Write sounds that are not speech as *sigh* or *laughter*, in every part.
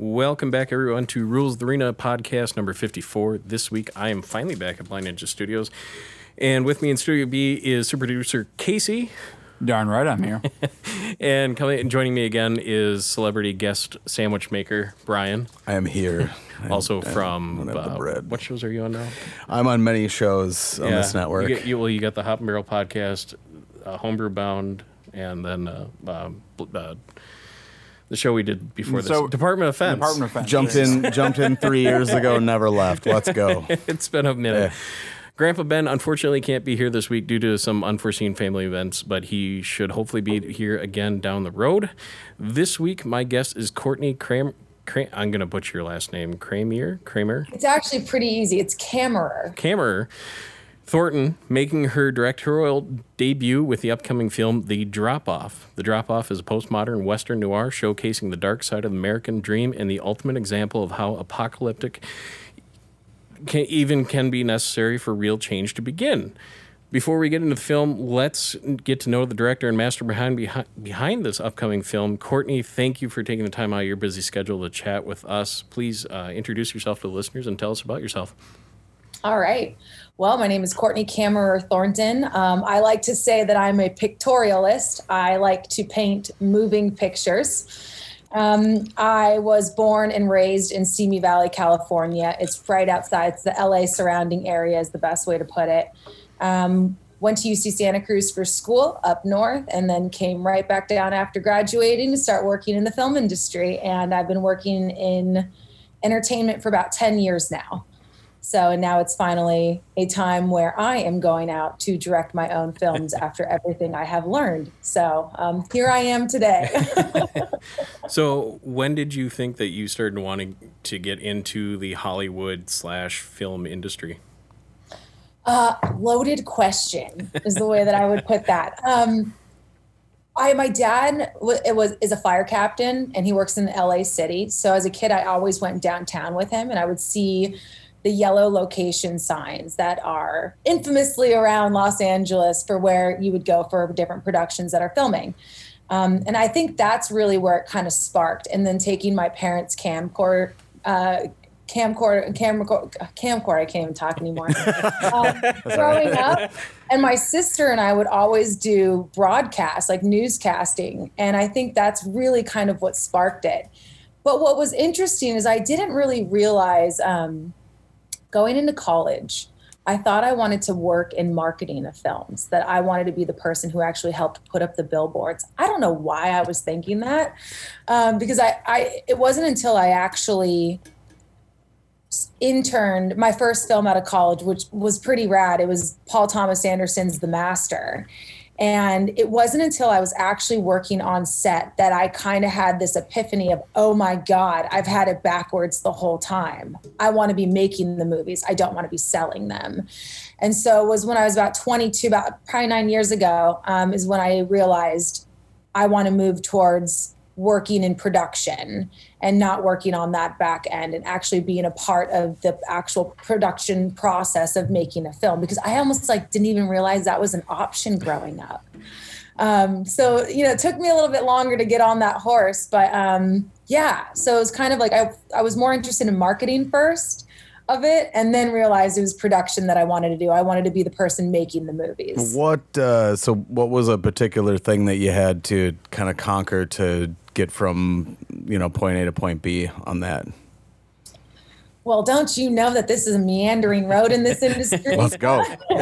Welcome back, everyone, to Rules of the Arena podcast number 54. This week, I am finally back at Blind Ninja Studios. And with me in Studio B is super producer Casey. Darn right, I'm here. *laughs* And coming and joining me again is celebrity guest sandwich maker Brian. I am here. *laughs* Also I- I from don't uh, bread. what shows are you on now? I'm on many shows on this network. You, get, you, well, you got the Hop and Barrel podcast, uh, Homebrew Bound, and then uh, um, uh, the show we did before this, So- Department of Defense. Department of Defense. jumped in, jumped in three years ago, *laughs* never left. Let's go. *laughs* it's been a minute. Yeah. Grandpa Ben unfortunately can't be here this week due to some unforeseen family events, but he should hopefully be here again down the road. This week, my guest is Courtney Cram. Cram I'm going to butcher your last name. Kramier? Kramer? It's actually pretty easy. It's Camera. Kammerer. Thornton making her directorial debut with the upcoming film The Drop Off. The Drop Off is a postmodern Western noir showcasing the dark side of the American dream and the ultimate example of how apocalyptic can, even can be necessary for real change to begin. Before we get into the film, let's get to know the director and master behind behind, behind this upcoming film. Courtney, thank you for taking the time out of your busy schedule to chat with us. Please uh, introduce yourself to the listeners and tell us about yourself. All right. Well, my name is Courtney Kammerer Thornton. Um, I like to say that I'm a pictorialist. I like to paint moving pictures. Um, I was born and raised in Simi Valley, California. It's right outside. It's the LA surrounding area, is the best way to put it. Um, went to UC Santa Cruz for school up north and then came right back down after graduating to start working in the film industry. And I've been working in entertainment for about 10 years now. So and now it's finally a time where I am going out to direct my own films *laughs* after everything I have learned. So um, here I am today. *laughs* *laughs* So, when did you think that you started wanting to get into the Hollywood slash film industry? Uh, loaded question is the way that I would put that. Um, I my dad it was is a fire captain and he works in LA City. So as a kid, I always went downtown with him and I would see the yellow location signs that are infamously around Los Angeles for where you would go for different productions that are filming. Um, and I think that's really where it kind of sparked. And then taking my parents' camcorder, uh, camcorder, camcorder, camcorder, I can't even talk anymore. *laughs* um, growing up, and my sister and I would always do broadcasts, like newscasting. And I think that's really kind of what sparked it. But what was interesting is I didn't really realize um, going into college, I thought I wanted to work in marketing of films, that I wanted to be the person who actually helped put up the billboards. I don't know why I was thinking that, um, because I, I, it wasn't until I actually interned my first film out of college, which was pretty rad. It was Paul Thomas Anderson's The Master. And it wasn't until I was actually working on set that I kind of had this epiphany of, oh my God, I've had it backwards the whole time. I want to be making the movies, I don't want to be selling them. And so it was when I was about 22, about probably nine years ago, um, is when I realized I want to move towards working in production and not working on that back end and actually being a part of the actual production process of making a film because I almost like didn't even realize that was an option growing up. Um, so you know, it took me a little bit longer to get on that horse, but um, yeah. So it was kind of like I I was more interested in marketing first of it, and then realized it was production that I wanted to do. I wanted to be the person making the movies. What? Uh, so, what was a particular thing that you had to kind of conquer to get from you know point A to point B on that? Well, don't you know that this is a meandering road in this industry? Let's go. *laughs*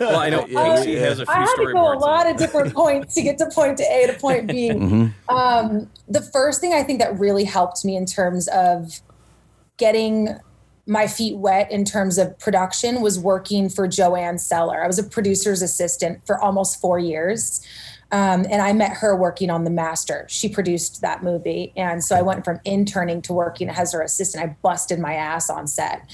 Well, I know *laughs* Casey has a few I had to go a lot of different points to get to point A to point B. Mm-hmm. Um, the first thing I think that really helped me in terms of getting my feet wet in terms of production was working for JoAnne Sellar. I was a producer's assistant for almost four years. Um, and I met her working on The Master. She produced that movie. And so I went from interning to working as her assistant. I busted my ass on set.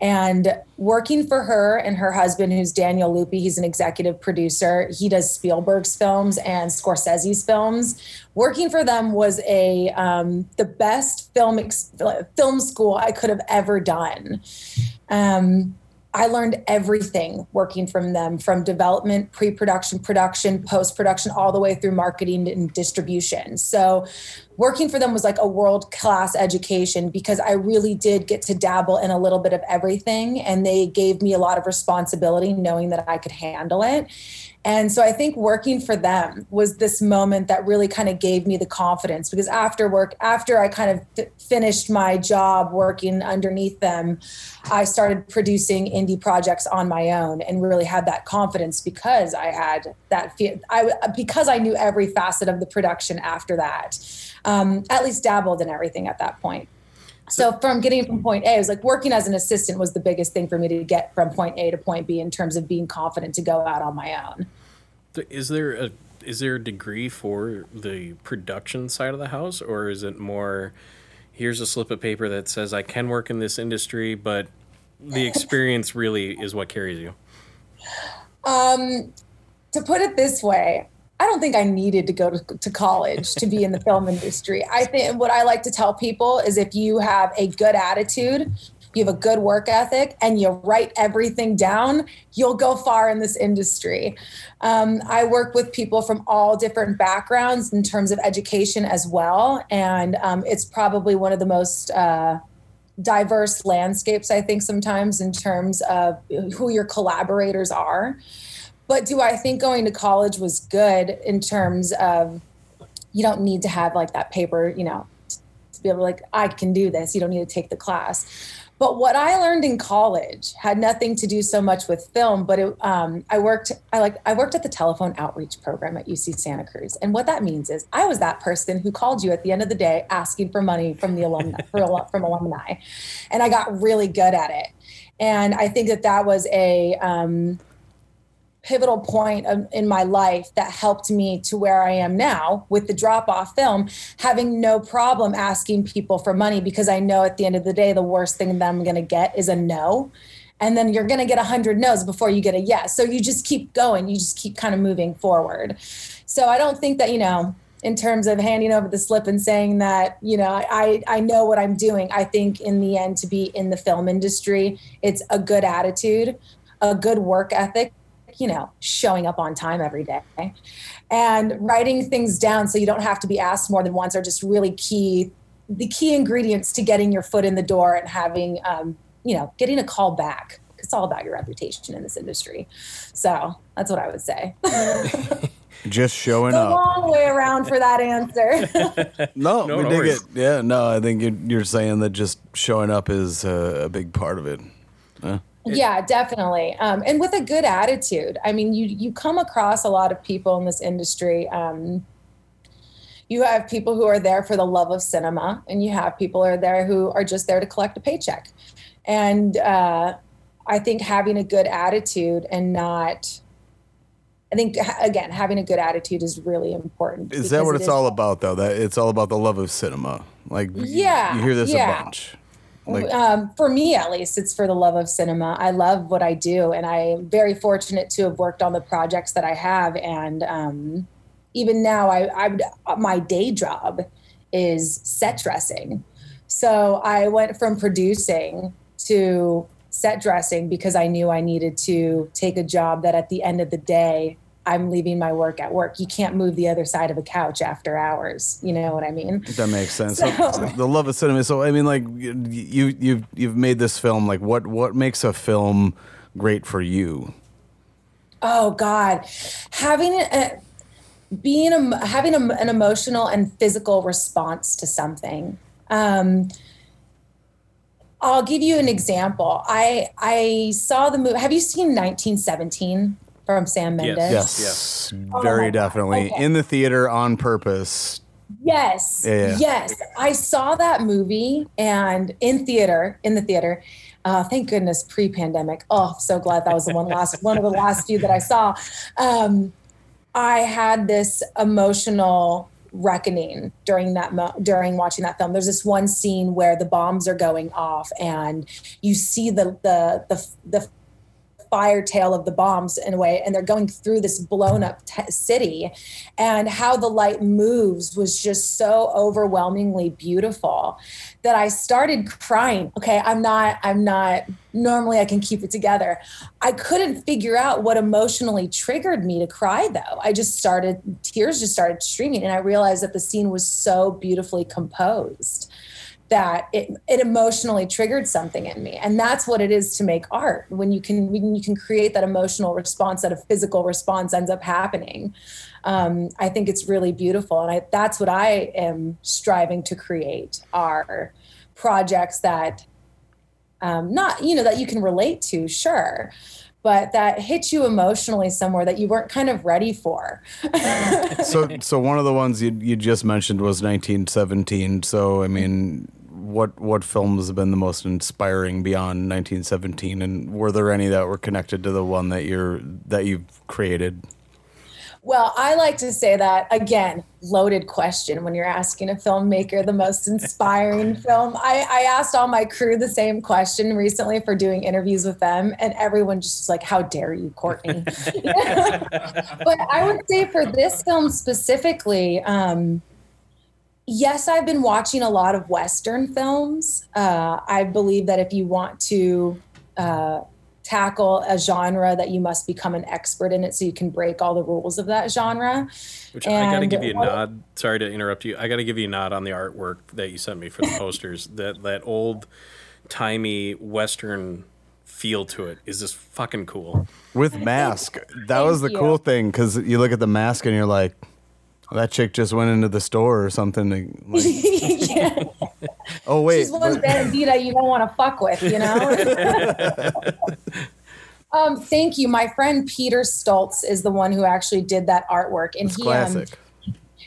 And working for her and her husband, who's Daniel Lupi, he's an executive producer. He does Spielberg's films and Scorsese's films. Working for them was a um, the best film ex- film school I could have ever done. Um, I learned everything working from them from development, pre production, production, post production, all the way through marketing and distribution. So, working for them was like a world class education because I really did get to dabble in a little bit of everything. And they gave me a lot of responsibility knowing that I could handle it. And so I think working for them was this moment that really kind of gave me the confidence because after work, after I kind of finished my job working underneath them, I started producing indie projects on my own and really had that confidence because I had that I because I knew every facet of the production after that. Um, at least dabbled in everything at that point. So from getting from point A, it was like working as an assistant was the biggest thing for me to get from point A to point B in terms of being confident to go out on my own. Is there a is there a degree for the production side of the house, or is it more? Here's a slip of paper that says I can work in this industry, but the *laughs* experience really is what carries you. Um, to put it this way, I don't think I needed to go to, to college to be in the film industry. I think what I like to tell people is if you have a good attitude, you have a good work ethic, and you write everything down, you'll go far in this industry. Um, I work with people from all different backgrounds in terms of education as well. And um, it's probably one of the most uh, diverse landscapes, I think, sometimes in terms of who your collaborators are. But do I think going to college was good in terms of you don't need to have like that paper, you know, to be able to like, I can do this. You don't need to take the class. But what I learned in college had nothing to do so much with film, but it, um, I worked. I like I worked at the telephone outreach program at UC Santa Cruz, and what that means is I was that person who called you at the end of the day asking for money from the alumni *laughs* from alumni, and I got really good at it. And I think that that was a um, pivotal point in my life that helped me to where I am now with the drop off film, having no problem asking people for money because I know at the end of the day, the worst thing that I'm going to get is a no. And then you're going to get a hundred no's before you get a yes. So you just keep going. You just keep kind of moving forward. So I don't think that, you know, in terms of handing over the slip and saying that you know I, I know what i'm doing i think in the end to be in the film industry it's a good attitude a good work ethic you know, showing up on time every day and writing things down so you don't have to be asked more than once are just really key, the key ingredients to getting your foot in the door and having, um, you know, getting a call back. It's all about your reputation in this industry. So that's what I would say. *laughs* Just showing the up. long way around for that answer. *laughs* no, No, we no dig worries. it. Yeah, no, I think you're, you're saying that just showing up is uh, a big part of it. Yeah. Yeah definitely um, and with a good attitude i mean you you come across a lot of people in this industry um, you have people who are there for the love of cinema and you have people who are there who are just there to collect a paycheck and uh, i think having a good attitude and not i think again having a good attitude is really important Is that what it's is- all about, though? That it's all about the love of cinema. Like, you- Yeah, you, hear this yeah. a bunch. Like, um, for me at least it's for the love of cinema. I love what i do and i'm very fortunate to have worked on the projects that i have and um, even now I, I my day job is set dressing. So i went from producing to set dressing because i knew i needed to take a job that at the end of the day i'm leaving my work at work you can't move the other side of a couch after hours you know what i mean That makes sense. So- *laughs* the love of cinema. So I mean, like you you've you've made this film. Like what what makes a film great for you? Oh God, having a, being a, having a, an emotional and physical response to something. Um, I'll give you an example. I I saw the movie. Have you seen 1917 from Sam Yes. Mendes? Yes, Oh my very God. definitely Okay. in the theater on purpose. Yes. Yeah, yeah. Yes. I saw that movie and in theater, in the theater. Uh, thank goodness pre-pandemic. Oh, so glad that was the one last one of the last few that I saw. Um, I had this emotional reckoning during that mo- during watching that film. There's this one scene where the bombs are going off and you see the the the, the fire tail of the bombs in a way, and they're going through this blown up t- city, and how the light moves was just so overwhelmingly beautiful that I started crying. Okay, I'm not, I'm not, normally I can keep it together. I couldn't figure out what emotionally triggered me to cry though. I just started, tears just started streaming, and I realized that the scene was so beautifully composed that it, it emotionally triggered something in me and that's what it is to make art when you can when you can create that emotional response that a physical response ends up happening um, i think it's really beautiful and I, that's what i am striving to create are projects that um, not you know that you can relate to sure but that hit you emotionally somewhere that you weren't kind of ready for. so, so one of the ones you you just mentioned was 1917. So, I mean, what what films have been the most inspiring beyond 1917, and were there any that were connected to the one that you're that you've created? Well, I like to say that again, loaded question when you're asking a filmmaker the most inspiring *laughs* film. I, I asked all my crew the same question recently for doing interviews with them, and everyone just was like, How dare you, Courtney? *laughs* *laughs* but I would say for this film specifically, um, yes, I've been watching a lot of Western films. Uh, I believe that if you want to uh, tackle a genre, that you must become an expert in it so you can break all the rules of that genre. Which and I got to give you a nod. Sorry to interrupt you. I got to give you a nod on the artwork that you sent me for the *laughs* posters. that that old timey Western feel to it is just fucking cool. With mask, *laughs* that was the you. cool thing because you look at the mask and you're like that chick just went into the store or something. To, like, *laughs* yeah. Oh wait, she's one bandita you don't want to fuck with, you know. *laughs* um, thank you. My friend Peter Stoltz is the one who actually did that artwork, and That's he um, classic. Um,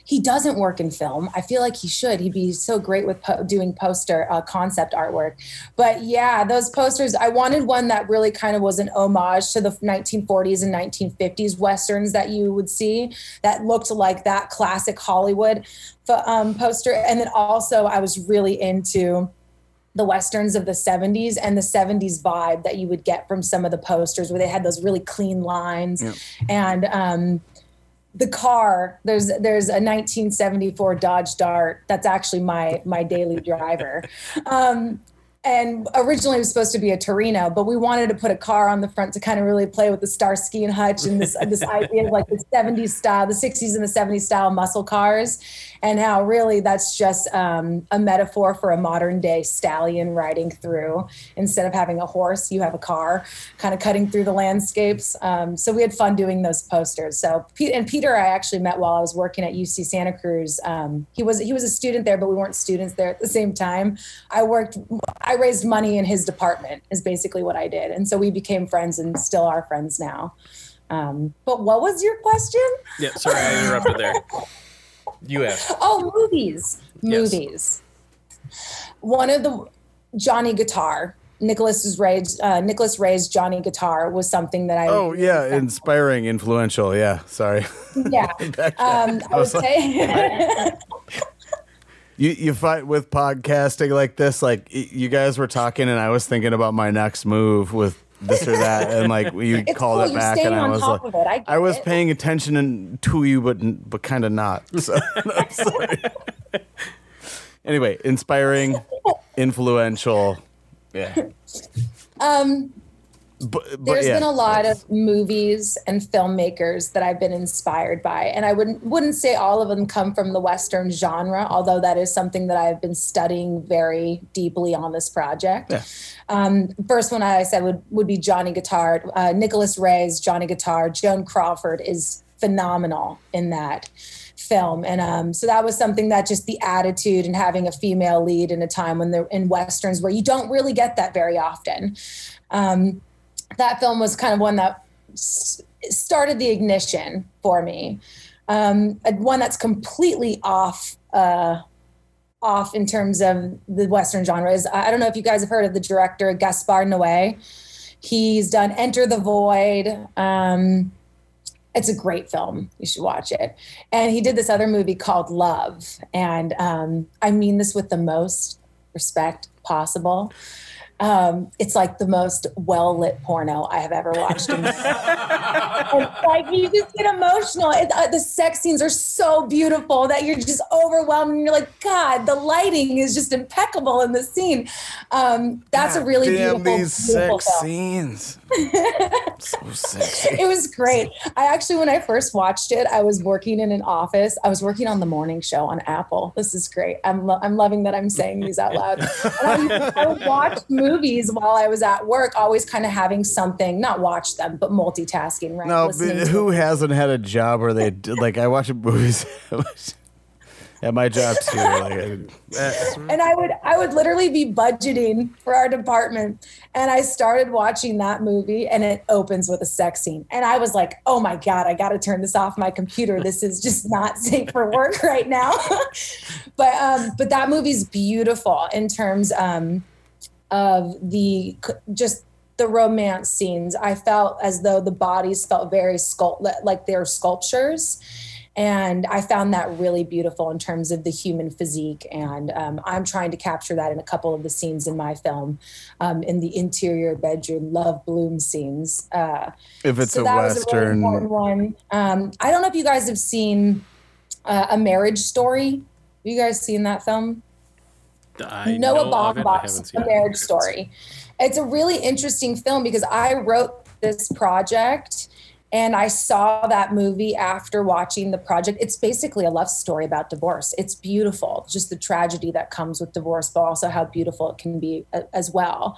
he doesn't work in film. I feel like he should. He'd be so great with po- doing poster uh, concept artwork. But yeah, those posters, I wanted one that really kind of was an homage to the 1940s and 1950s westerns that you would see that looked like that classic Hollywood um, poster. And then also, I was really into the westerns of the 70s and the 70s vibe that you would get from some of the posters where they had those really clean lines yeah. and um, the car there's there's a 1974 dodge dart that's actually my my daily driver. Um, and originally it was supposed to be a Torino, but we wanted to put a car on the front to kind of really play with the Starsky and Hutch and this this *laughs* idea of like the 70s style, the 60s and the 70s style muscle cars, and how really that's just um, a metaphor for a modern day stallion riding through. Instead of having a horse, you have a car, kind of cutting through the landscapes. Um, so we had fun doing those posters. So and Peter, I actually met while I was working at UC Santa Cruz. Um, he was he was a student there, but we weren't students there at the same time. I worked. I I raised money in his department is basically what I did. And so we became friends and still are friends now. Um, but what was your question? Yeah, sorry, I interrupted there. You asked. Oh, movies. Yes. Movies. One of the Johnny Guitar. Nicholas Ray's uh, Nicholas Ray's Johnny Guitar was something that I. Oh yeah, inspiring, influential. Yeah, sorry. Yeah, *laughs* um, I would *laughs* say. *laughs* you you fight with podcasting like this like you guys were talking and i was thinking about my next move with this or that and *laughs* like you it's called cool. it back and i was like I, I, was it. paying attention to you but but kind of not so *laughs* *laughs* anyway inspiring influential yeah um but, but There's yeah. been a lot of movies and filmmakers that I've been inspired by, and I wouldn't wouldn't say all of them come from the Western genre, although that is something that I've been studying very deeply on this project. Yeah. Um, first one I said would would be Johnny Guitar, uh, Nicholas Ray's Johnny Guitar. Joan Crawford is phenomenal in that film and um, so that was something that just the attitude and having a female lead in a time when they're in westerns where you don't really get that very often um, that film was kind of one that s- started the ignition for me. Um, one that's completely off uh, off in terms of the Western genres. I don't know if you guys have heard of the director Gaspar Noé. He's done Enter the Void. Um, it's a great film. You should watch it. And he did this other movie called Love. And um, I mean this with the most respect possible um, it's like the most well lit porno I have ever watched. *laughs* and like you just get emotional. It, uh, the sex scenes are so beautiful that you're just overwhelmed, and you're like, God, the lighting is just impeccable in the scene. Um, that's God a really damn beautiful, these beautiful sex film. scenes. So sexy. It was great. I actually, when I first watched it, I was working in an office. I was working on the morning show on Apple. This is great. I'm lo- I'm loving that I'm saying these out loud. *laughs* I, I would watch movies while I was at work, always kind of having something, not watch them, but multitasking, right? No, but who hasn't had a job where they like I watch movies *laughs* at my job too. Like, and I would I would literally be budgeting for our department, and I started watching that movie, and it opens with a sex scene, and I was like, oh my god, I got to turn this off my computer. This is just not *laughs* safe for work right now. *laughs* but um, but that movie's beautiful in terms um, of the just the romance scenes. I felt as though the bodies felt very sculpt like they're sculptures and I found that really beautiful in terms of the human physique. And um, I'm trying to capture that in a couple of the scenes in my film, um, in the interior bedroom love bloom scenes. Uh, if it's so a western a really one, um, I don't know if you guys have seen uh, a Marriage Story. Have you guys seen that film? I Noah Baumbach's A Marriage Story. It's a really interesting film because I wrote this project and I saw that movie after watching the project. It's basically a love story about divorce. It's beautiful, just the tragedy that comes with divorce, but also how beautiful it can be as well.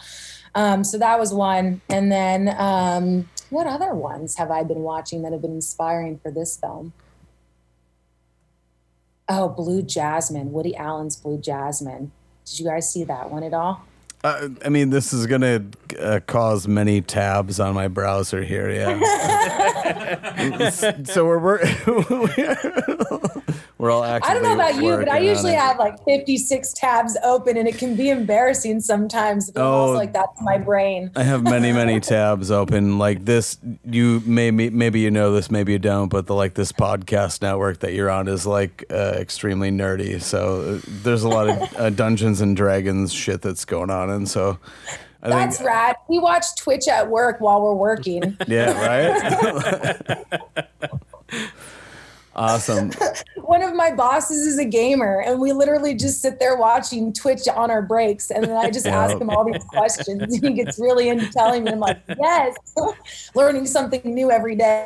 Um, so that was one. And then um, what other ones have I been watching that have been inspiring for this film? Oh, Blue Jasmine, Woody Allen's Blue Jasmine. Did you guys see that one at all? Uh, I mean, this is going to uh, cause many tabs on my browser here. Yeah. *laughs* so we're, we're *laughs* we're all I don't know about you, but I usually have like 56 tabs open, and it can be embarrassing sometimes. But oh, like that's my brain. I have many many *laughs* tabs open. Like this, you maybe maybe you know this, maybe you don't, but the like this podcast network that you're on is like uh, extremely nerdy. So uh, there's a lot of *laughs* uh, Dungeons and Dragons shit that's going on, and so. I That's think, rad. We watch Twitch at work while we're working. Yeah, right. *laughs* Awesome. *laughs* One of my bosses is a gamer, and we literally just sit there watching Twitch on our breaks. And then I just *laughs* ask him all these questions. And he gets really into telling me, I'm like, yes, *laughs* learning something new every day.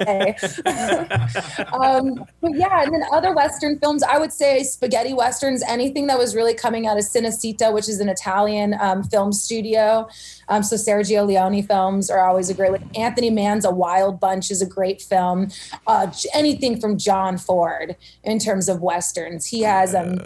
um, but yeah, and then other Western films, I would say spaghetti Westerns, anything that was really coming out of Cinecittà, which is an Italian um, film studio. Um, so Sergio Leone films are always a great one. Anthony Mann's A Wild Bunch is a great film. Uh, anything from John Ford in terms of westerns. He has um,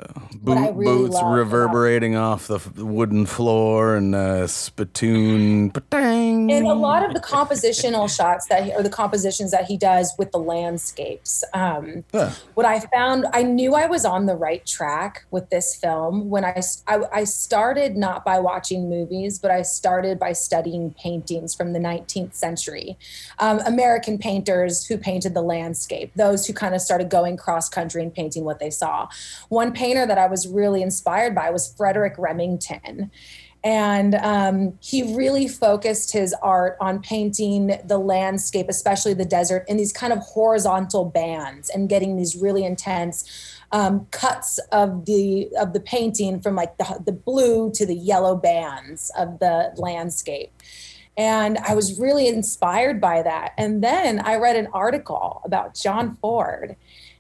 Boot, really boots reverberating off the wooden floor and uh, spittoon. And a lot of the compositional shots that he, or the compositions that he does with the landscapes. Um, huh. What I found, I knew I was on the right track with this film when I, I, I started not by watching movies, but I started started by studying paintings from the 19th century. Um, American painters who painted the landscape, those who kind of started going cross country and painting what they saw. One painter that I was really inspired by was Frederic Remington. And um, he really focused his art on painting the landscape, especially the desert, in these kind of horizontal bands and getting these really intense um, cuts of the of the painting from like the, the blue to the yellow bands of the landscape and i was really inspired by that and then i read an article about john ford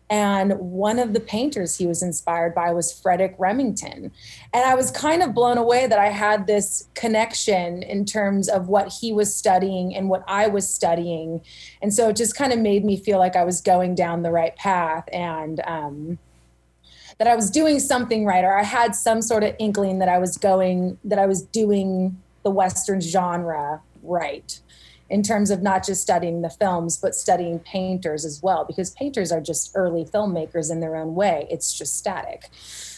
and one of the painters he was inspired by was Frederic Remington. And I was kind of blown away that I had this connection in terms of what he was studying and what I was studying. And so it just kind of made me feel like I was going down the right path. And um, that I was doing something right, or I had some sort of inkling that I was going, that I was doing the Western genre right in terms of not just studying the films, but studying painters as well, because painters are just early filmmakers in their own way. It's just static.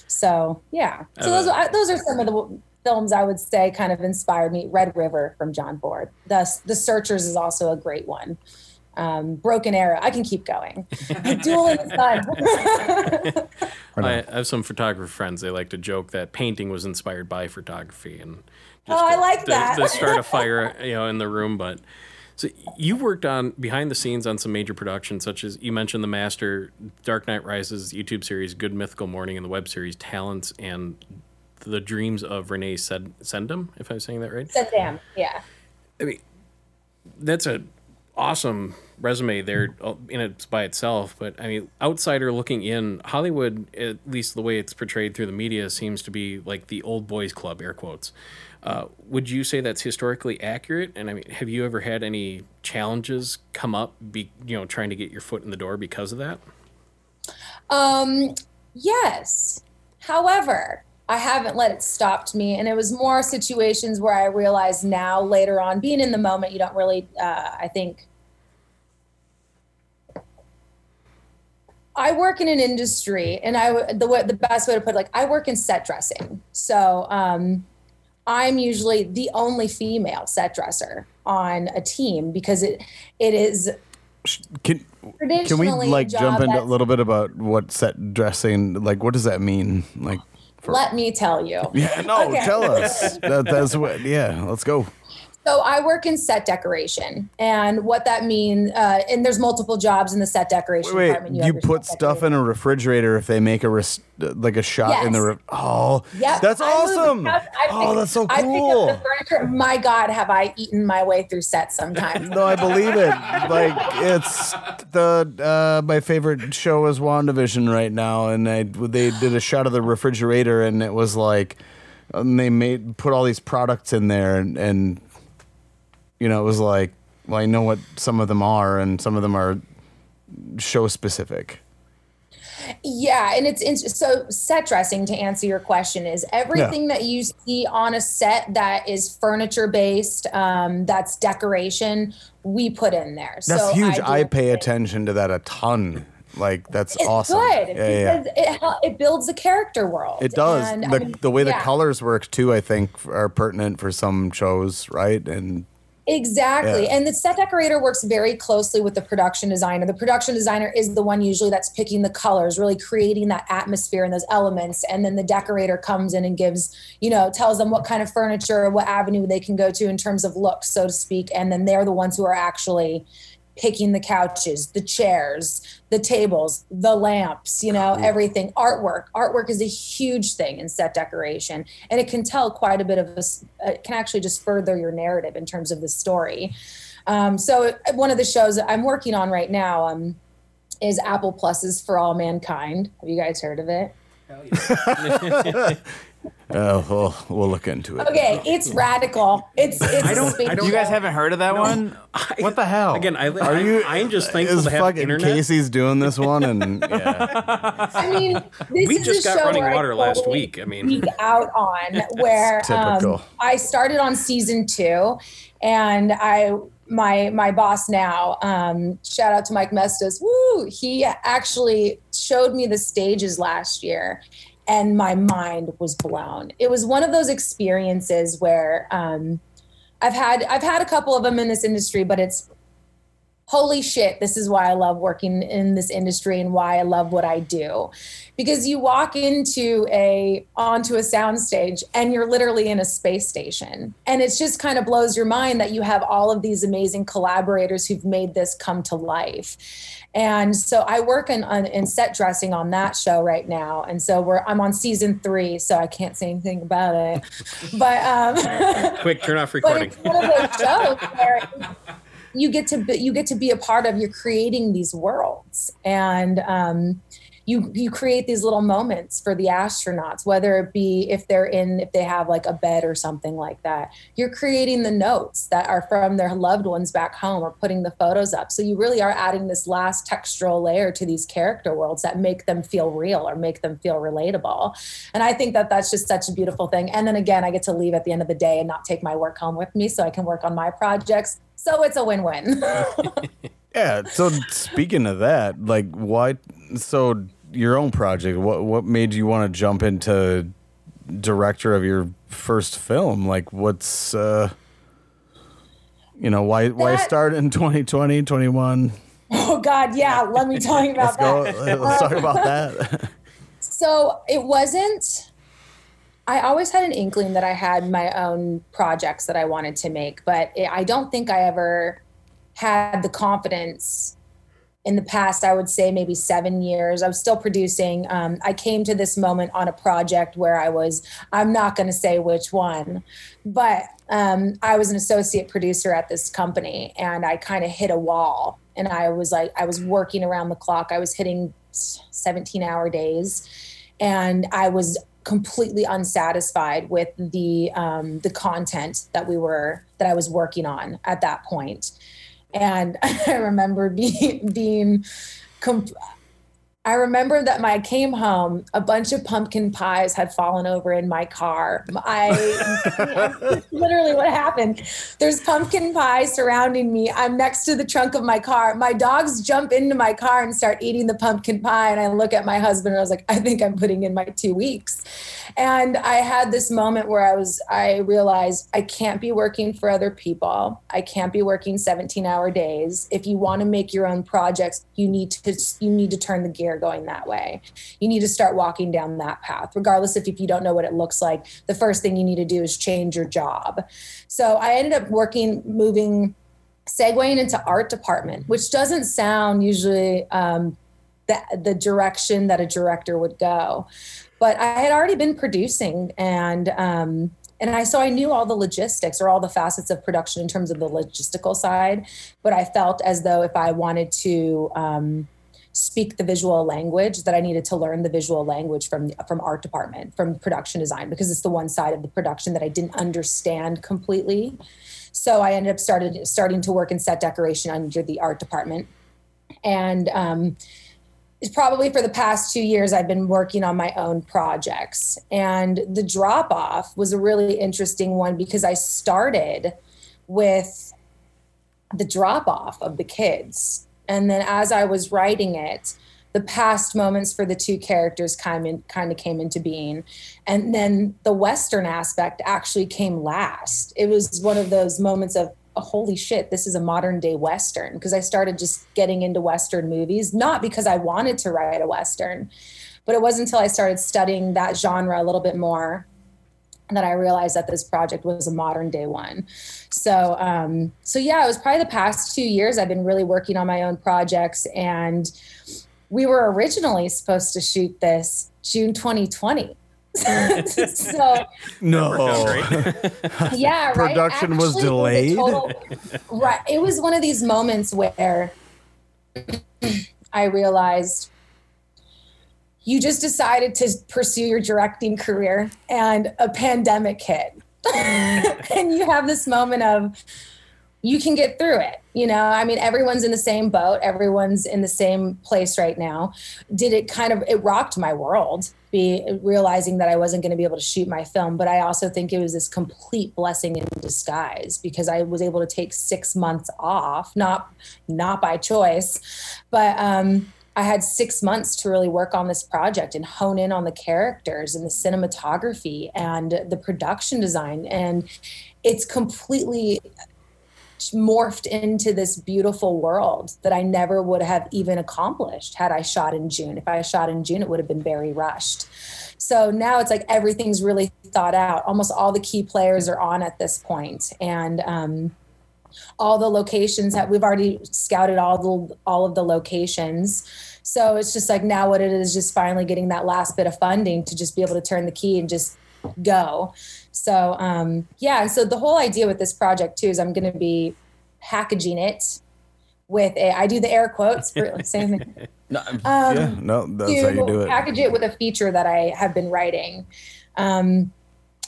So yeah, so those are, those are some of the films I would say kind of inspired me. Red River from John Ford. The The Searchers is also a great one. Um, Broken Arrow. I can keep going. *laughs* Duel in the Sun. *laughs* I have some photographer friends. They like to joke that painting was inspired by photography, and oh, I like to, that. to *laughs* start a fire, you know, in the room. But so you worked on behind the scenes on some major productions, such as you mentioned the Master, Dark Knight Rises, YouTube series Good Mythical Morning, and the web series Talents and the Dreams of Renee Sed- Sendam, if I'm saying that right. Sendam, yeah. I mean, that's a awesome resume there uh, in it by itself. But I mean, outsider looking in, Hollywood, at least the way it's portrayed through the media, seems to be like the old boys club, air quotes. Uh, would you say that's historically accurate? And I mean, have you ever had any challenges come up, be you know, trying to get your foot in the door because of that? Um, yes. However, I haven't let it stop me. And it was more situations where I realized now, later on, being in the moment, you don't really, uh, I think, I work in an industry, and I the way, the best way to put it, like I work in set dressing. So um, I'm usually the only female set dresser on a team because it it is. Can can we like jump into a little bit about what set dressing like? What does that mean? Like, for, let me tell you. Yeah, no, okay. tell us. *laughs* That, that's what. Yeah, let's go. So I work in set decoration, and what that means, uh, and there's multiple jobs in the set decoration wait, department. You, you put stuff in a refrigerator if they make a res- like a shot yes. in the. Re- oh, yeah, that's awesome! I oh, that's so cool. My God, have I eaten my way through sets sometimes? *laughs* no, I believe it. Like it's the uh, my favorite show is WandaVision right now, and I they did a shot of the refrigerator, and it was like. And they made put all these products in there and, and you know, it was like, well, I know what some of them are, and some of them are show specific. Yeah, and it's, so set dressing to answer your question is everything yeah. that you see on a set that is furniture based, um, that's decoration, we put in there. That's so huge. I, I pay attention to that a ton. Like that's it's awesome. Good yeah, because yeah. it it builds the character world. It does. And, the, I mean, the way the colors work too, I think, are pertinent for some shows, right? And Exactly. Yeah. And the set decorator works very closely with the production designer. The production designer is the one usually that's picking the colors, really creating that atmosphere and those elements. And then the decorator comes in and gives, you know, tells them what kind of furniture, what avenue they can go to in terms of looks, so to speak. And then they're the ones who are actually picking the couches, the chairs, the tables, the lamps, you know, everything. Artwork. Artwork is a huge thing in set decoration, and it can tell quite a bit of a, it can actually just further your narrative in terms of the story. Um, so, one of the shows that I'm working on right now um, is Apple Pluses for All Mankind. Have you guys heard of it? Yeah. *laughs* *laughs* Uh, we'll, we'll look into it. Okay, it's radical. It's it's. I don't, I don't you guys haven't heard of that no. one? *laughs* I, what the hell? Again, I, are you? I'm just thankful is to have fucking internet. Casey's doing this one, and *laughs* yeah. I mean, we just got running water last week. I mean, week out on *laughs* where um, I started on season two, and I my my boss now um, shout out to mike mestas woo he actually showed me the stages last year and my mind was blown. It was one of those experiences where um, I've had I've had a couple of them in this industry, but it's holy shit, this is why I love working in this industry and why I love what I do. Because you walk into a onto a soundstage and you're literally in a space station. And it just kind of blows your mind that you have all of these amazing collaborators who've made this come to life. And so I work in, in set dressing on that show right now. And so we're I'm on season three, so I can't say anything about it. But um *laughs* quick turn off *laughs* recording. *laughs* You get to be, you get to be a part of you're creating these worlds. And um, you you create these little moments for the astronauts whether it be if they're in if they have like a bed or something like that. You're creating the notes that are from their loved ones back home or putting the photos up. So you really are adding this last textural layer to these character worlds that make them feel real or make them feel relatable. And i think that that's just such a beautiful thing. And then again i get to leave at the end of the day and not take my work home with me so i can work on my projects so it's a win-win. *laughs* yeah. So speaking of that, like, why? So your own project. What what made you want to jump into director of your first film? Like, what's uh You know, why why start in 2020, 21? Oh God, yeah. Let me tell you *laughs* about let's that. Go, let's talk about *laughs* that. so it wasn't. I always had an inkling that I had my own projects that I wanted to make, but it, I don't think I ever had the confidence in the past, I would say maybe seven years. I was still producing. Um, I came to this moment on a project where I was, I'm not going to say which one, but um, I was an associate producer at this company and I kind of hit a wall. And I was like, I was working around the clock. I was hitting 17 hour days and I was completely unsatisfied with the um, the content that we were that I was working on at that point. And *laughs* I remember being being comp- I remember that when I came home, a bunch of pumpkin pies had fallen over in my car. I *laughs* literally what happened. There's pumpkin pie surrounding me. I'm next to the trunk of my car. My dogs jump into my car and start eating the pumpkin pie. And I look at my husband and I was like, I think I'm putting in my two weeks. And I had this moment where I was, I realized I can't be working for other people. I can't be working 17 hour days. If you want to make your own projects, you need to, you need to turn the gear going that way. You need to start walking down that path, regardless if, if you don't know what it looks like. The first thing you need to do is change your job. So I ended up working, moving, segueing into art department, which doesn't sound usually um, the, the direction that a director would go. But I had already been producing and um, and I so I knew all the logistics or all the facets of production in terms of the logistical side, but I felt as though if I wanted to um, speak the visual language that I needed to learn the visual language from from art department from production design because it's the one side of the production that I didn't understand completely. So I ended up started starting to work in set decoration under the art department, and um, it's probably for the past two years I've been working on my own projects. And the drop off was a really interesting one because I started with the drop off of the kids and then as I was writing it, the past moments for the two characters kind of, kind of came into being. And then the Western aspect actually came last. It was one of those moments of, oh, holy shit, this is a modern day Western. Because I started just getting into Western movies, not because I wanted to write a Western, but it wasn't until I started studying that genre a little bit more that I realized that this project was a modern day one. So, um, so yeah, it was probably the past two years I've been really working on my own projects, and we were originally supposed to shoot this June 2020. *laughs* so no, *laughs* yeah, right. Production Actually, was delayed. Total, right, it was one of these moments where *clears throat* I realized you just decided to pursue your directing career and a pandemic hit. *laughs* and you have this moment of you can get through it. You know, I mean, everyone's in the same boat, everyone's in the same place right now. Did it kind of it rocked my world, be realizing that I wasn't going to be able to shoot my film, but I also think it was this complete blessing in disguise because I was able to take 6 months off, not not by choice, but um I had six months to really work on this project and hone in on the characters and the cinematography and the production design. And it's completely morphed into this beautiful world that I never would have even accomplished had I shot in June. If I shot in June, it would have been very rushed. So now it's like everything's really thought out. Almost all the key players are on at this point, and um, all the locations that we've already scouted all the all of the locations. So it's just like now what it is just finally getting that last bit of funding to just be able to turn the key and just go. So um yeah and so the whole idea with this project too is i'm going to be packaging it with a i do the air quotes for *laughs* same thing no, um, yeah, no that's how you do it. package it with a feature that i have been writing um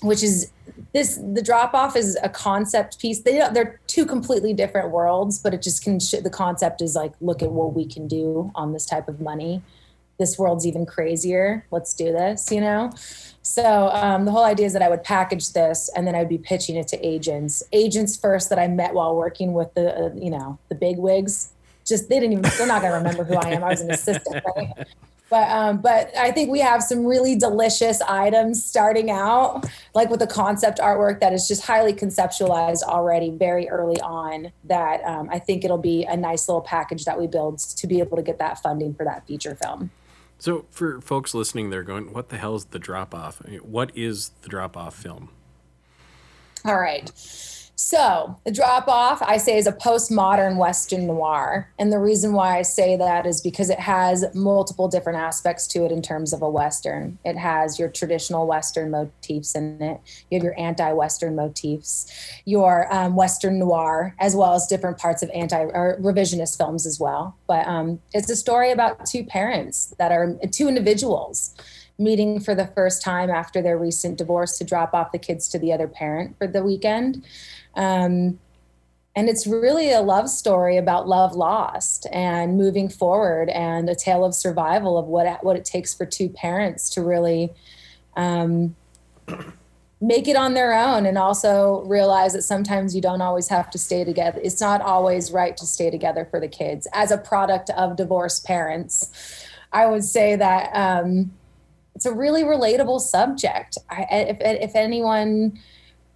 which is this the drop off is a concept piece. They they're two completely different worlds but it just can the concept is like look at what we can do on this type of money. This world's even crazier. Let's do this you know? So um, the whole idea is that i would package this and then i would be pitching it to agents. Agents first that i met while working with the uh, you know the big wigs just they didn't even they're not to remember who i am. I was an assistant right *laughs* but um, but I think we have some really delicious items starting out, like with the concept artwork that is just highly conceptualized already very early on. That um, I think it'll be a nice little package that we build to be able to get that funding for that feature film. So for folks listening, they're going, "What the hell is the drop off? What is the drop off film?" All right. So, the drop off, I say, is a postmodern Western noir. And the reason why I say that is because it has multiple different aspects to it in terms of a Western. It has your traditional Western motifs in it, you have your anti Western motifs, your um, Western noir, as well as different parts of anti or revisionist films as well. But um, it's a story about two parents that are two individuals meeting for the first time after their recent divorce to drop off the kids to the other parent for the weekend. Um, and it's really a love story about love lost and moving forward and a tale of survival of what, what it takes for two parents to really um, make it on their own and also realize that sometimes you don't always have to stay together. It's not always right to stay together for the kids. As a product of divorced parents, I would say that um, it's a really relatable subject. I, if, if anyone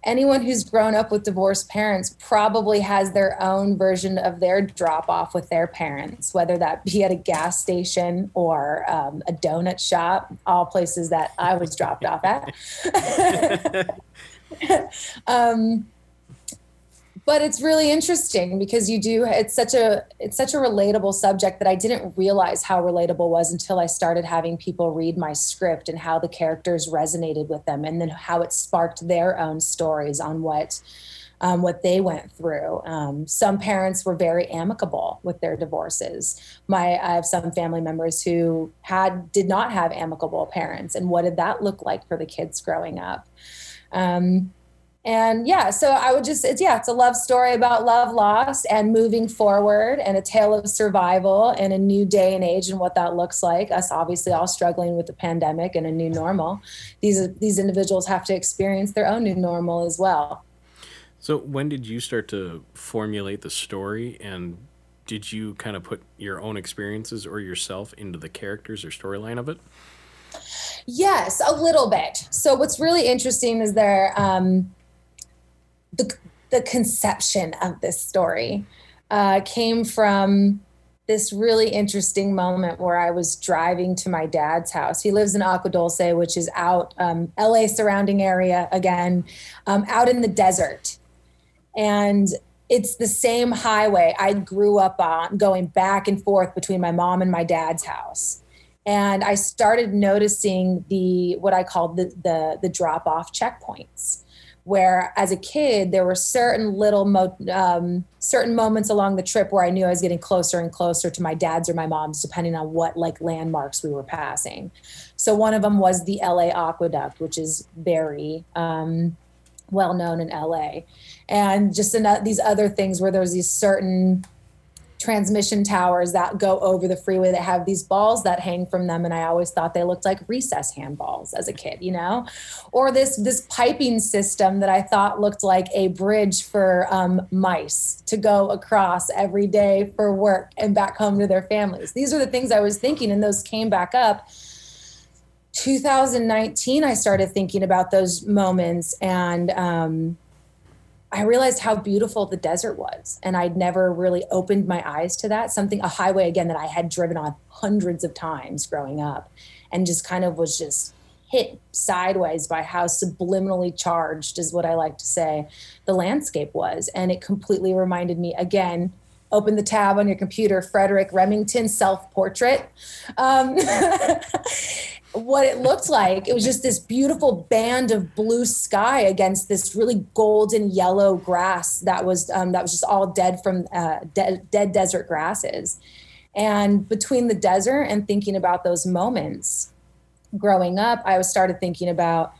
anyone who's grown up with divorced parents probably has their own version of their drop off with their parents, whether that be at a gas station or um, a donut shop, all places that I was dropped off at. *laughs* *laughs* um, but it's really interesting because you do it's such a it's such a relatable subject that i didn't realize how relatable was until i started having people read my script and how the characters resonated with them and then how it sparked their own stories on what um, what they went through. Um, some parents were very amicable with their divorces. My I have some family members who had did not have amicable parents, and what did that look like for the kids growing up? Um, and yeah so i would just it's yeah it's a love story about love lost and moving forward and a tale of survival in a new day and age and what that looks like. Us obviously all struggling with the pandemic and a new normal. These these individuals have to experience their own new normal as well. So when did you start to formulate the story? And did you kind of put your own experiences or yourself into the characters or storyline of it? Yes a little bit. So what's really interesting is there um, the the conception of this story uh, came from this really interesting moment where I was driving to my dad's house. He lives in Agua Dulce, which is out um, LA surrounding area again, um, out in the desert, and it's the same highway I grew up on, going back and forth between my mom and my dad's house. And I started noticing the what I called the the, the drop off checkpoints where as a kid there were certain little mo- um, certain moments along the trip where i knew i was getting closer and closer to my dad's or my mom's depending on what like landmarks we were passing. So one of them was the la aqueduct which is very um, well known in la and just in, these other things where there's these certain transmission towers that go over the freeway that have these balls that hang from them. And i always thought they looked like recess handballs as a kid you know? Or this this piping system that i thought looked like a bridge for um, mice to go across every day for work and back home to their families. These are the things i was thinking and those came back up. 2019 i started thinking about those moments and um, I realized how beautiful the desert was. And I'd never really opened my eyes to that. Something, a highway again that I had driven on hundreds of times growing up and just kind of was just hit sideways by how subliminally charged, is what I like to say, the landscape was. And it completely reminded me again. Open the tab on your computer, Frederic Remington self portrait. Um, *laughs* what it looked like. It was just this beautiful band of blue sky against this really golden yellow grass that was um, that was just all dead from uh, de- dead desert grasses. And between the desert and thinking about those moments growing up, I was started thinking about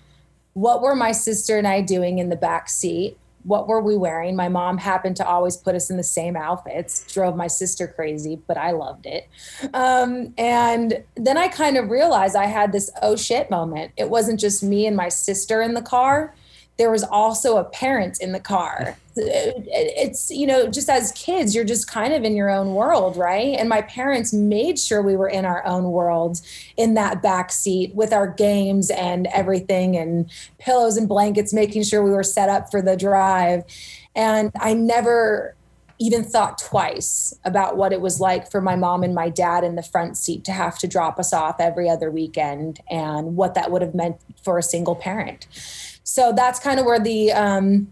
what were my sister and I doing in the back seat what were we wearing? My mom happened to always put us in the same outfits, drove my sister crazy, but I loved it. Um, and then I kind of realized I had this oh shit moment. It wasn't just me and my sister in the car. There was also a parent in the car. It's, you know, just as kids, you're just kind of in your own world, right? And my parents made sure we were in our own world in that back seat with our games and everything and pillows and blankets, making sure we were set up for the drive. And I never even thought twice about what it was like for my mom and my dad in the front seat to have to drop us off every other weekend and what that would have meant for a single parent so that's kind of where the um,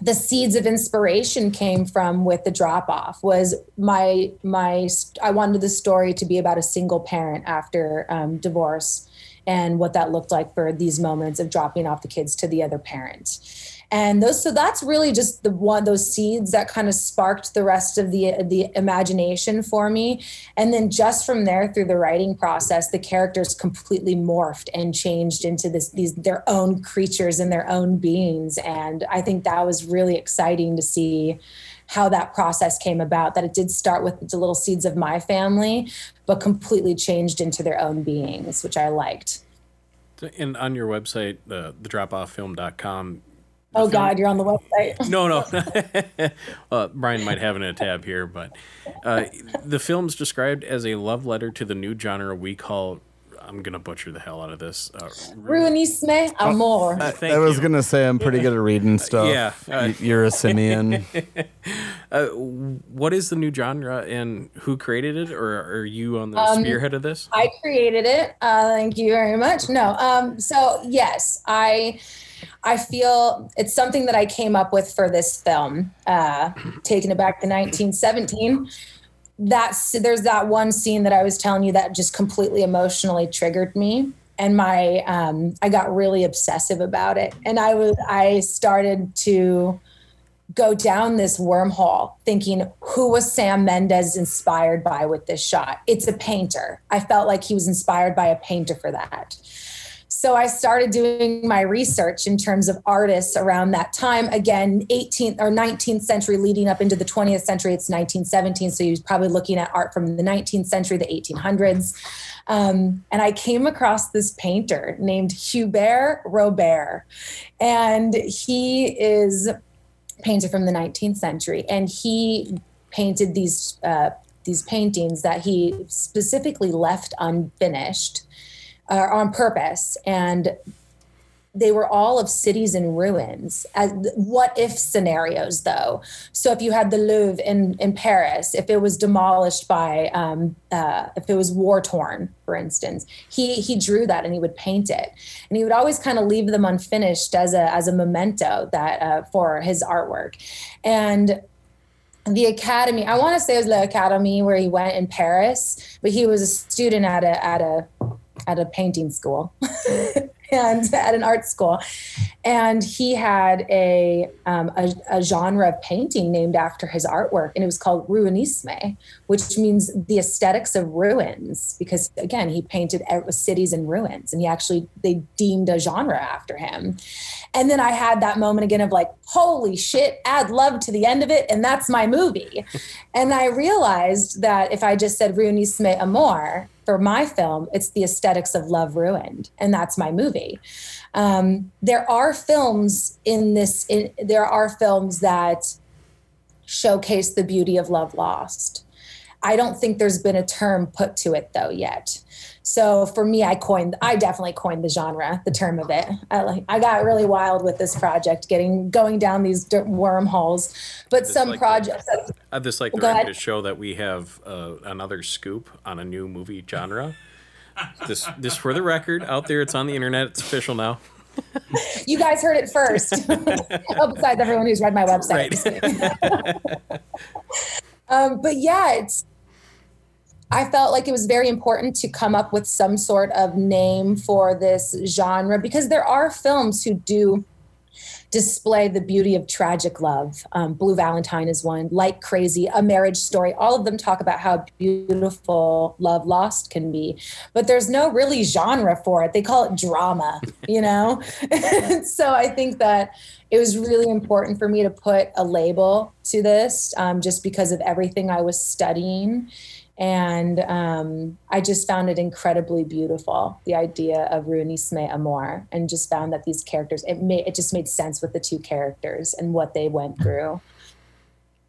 the seeds of inspiration came from with the drop off was my my i wanted the story to be about a single parent after um, divorce and what that looked like for these moments of dropping off the kids to the other parent and those so that's really just the one those seeds that kind of sparked the rest of the the imagination for me. And then just from there through the writing process the characters completely morphed and changed into this these their own creatures and their own beings. And i think that was really exciting to see how that process came about that it did start with the little seeds of my family but completely changed into their own beings which i liked. And on your website the the dropofffilm.com oh film. God, you're on the website. *laughs* no, no. *laughs* uh, Brian might have it in a tab here, but uh, the film's described as a love letter to the new genre we call. I'm gonna butcher the hell out of this. Uh, Ruinisme amor. Oh, I, I was gonna say I'm pretty good at reading stuff. yeah, uh, you're a simian. *laughs* uh, what is the new genre and who created it, or are you on the um, spearhead of this? I created it. Uh, thank you very much. No, um, so yes, I I feel it's something that I came up with for this film, uh, taking it back to 1917. That's there's that one scene that I was telling you that just completely emotionally triggered me, and my um, I got really obsessive about it, and I was I started to go down this wormhole thinking who was Sam Mendes inspired by with this shot? It's a painter. I felt like he was inspired by a painter for that. So I started doing my research in terms of artists around that time. Again, 18th or 19th century leading up into the 20th century, it's 1917. So he was probably looking at art from the 19th century, the 1800s. Um, and I came across this painter named Hubert Robert. And he is painter from the 19th century. And he painted these uh, these paintings that he specifically left unfinished uh, on purpose and they were all of cities in ruins. As what if scenarios though? So if you had the louvre in, in paris if it was demolished by um, uh, if it was war torn for instance he he drew that and he would paint it. And he would always kind of leave them unfinished as a as a memento that uh, for his artwork. And the academy i want to say it was the academy where he went in paris but he was a student at a at a at a painting school *laughs* and at an art school. And he had a, um, a, a, genre of painting named after his artwork, and it was called Ruinisme, which means the aesthetics of ruins. Because again, he painted cities in ruins, and he actually they deemed a genre after him. And then I had that moment again of like, holy shit, add love to the end of it, and that's my movie. and I realized that if I just said Ruinisme Amor, for my film, it's the aesthetics of love ruined, and that's my movie. Um, there are films in this. In, there are films that showcase the beauty of love lost. I don't think there's been a term put to it though yet. So for me, I coined, I definitely coined the genre, the term of it. I like, I got really wild with this project, getting going down these wormholes. But some like projects. The, I'd just like to, to show that we have uh, another scoop on a new movie genre. this, this for the record, out there, it's on the internet. It's official now. you guys heard it first. *laughs* oh, besides everyone who's read my website. Right. *laughs* um, but yeah, it's I felt like it was very important to come up with some sort of name for this genre because there are films who do display the beauty of tragic love. Um, Blue Valentine is one, Like Crazy, A Marriage Story. All of them talk about how beautiful love lost can be, but there's no really genre for it. They call it drama, you know? *laughs* so I think that it was really important for me to put a label to this um, just because of everything I was studying And um, I just found it incredibly beautiful, the idea of Ruinisme Amor, and just found that these characters, it made it just made sense with the two characters and what they went through.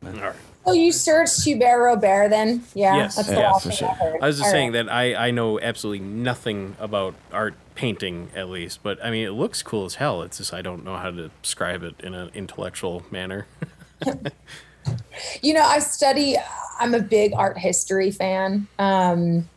All right. Oh, you searched Hubert Robert then? Yeah. Yes. That's the yeah, for sure. I, I was just All saying right. that I, I know absolutely nothing about art painting, at least, but I mean, it looks cool as hell. It's just I don't know how to describe it in an intellectual manner. *laughs* *laughs* you know, I study, I'm a big art history fan. Um,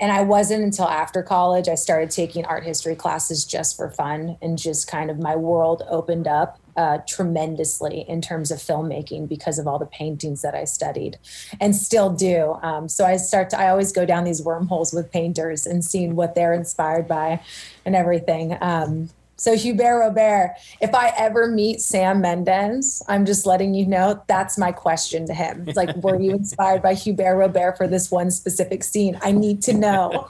and I wasn't until after college I started taking art history classes just for fun and just kind of my world opened up uh, tremendously in terms of filmmaking because of all the paintings that I studied and still do. Um, so I start to, I always go down these wormholes with painters and seeing what they're inspired by and everything. Um, so Hubert Robert, if I ever meet Sam Mendes, I'm just letting you know that's my question to him. It's like, were you inspired by Hubert Robert for this one specific scene? I need to know.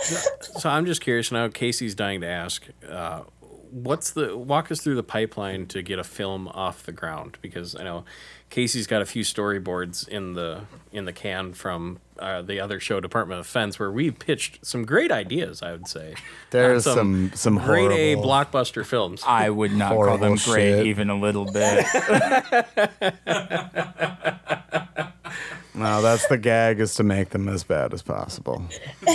*laughs* so I'm just curious now. Casey's dying to ask. Uh, what's the walk us through the pipeline to get a film off the ground? Because I know Casey's got a few storyboards in the in the can from uh, the other show, Department of Defense, where we pitched some great ideas. I would say there's some some, some great A blockbuster films. I would not call them great shit. even a little bit. no, that's the gag is to make them as bad as possible. *laughs*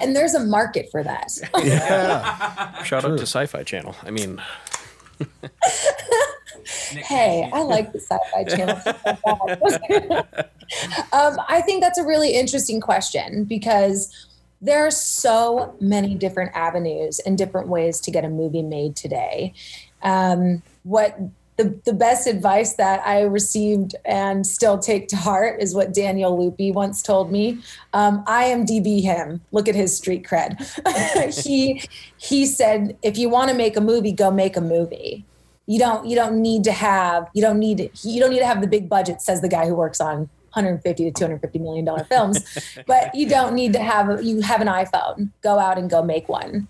and there's a market for that. *laughs* yeah. Shout True. out to Sci-Fi Channel. I mean. Hey, I like the sci-fi channel. *laughs* um, I think that's a really interesting question because there are so many different avenues and different ways to get a movie made today. Um, what the, the best advice that I received and still take to heart is what Daniel Lupi once told me. Um, DB him. Look at his street cred. *laughs* he he said, if you want to make a movie, go make a movie you don't you don't need to have you don't need you don't need to have the big budget says the guy who works on 150 to 250 million dollar films *laughs* but you don't need to have you have an iphone go out and go make one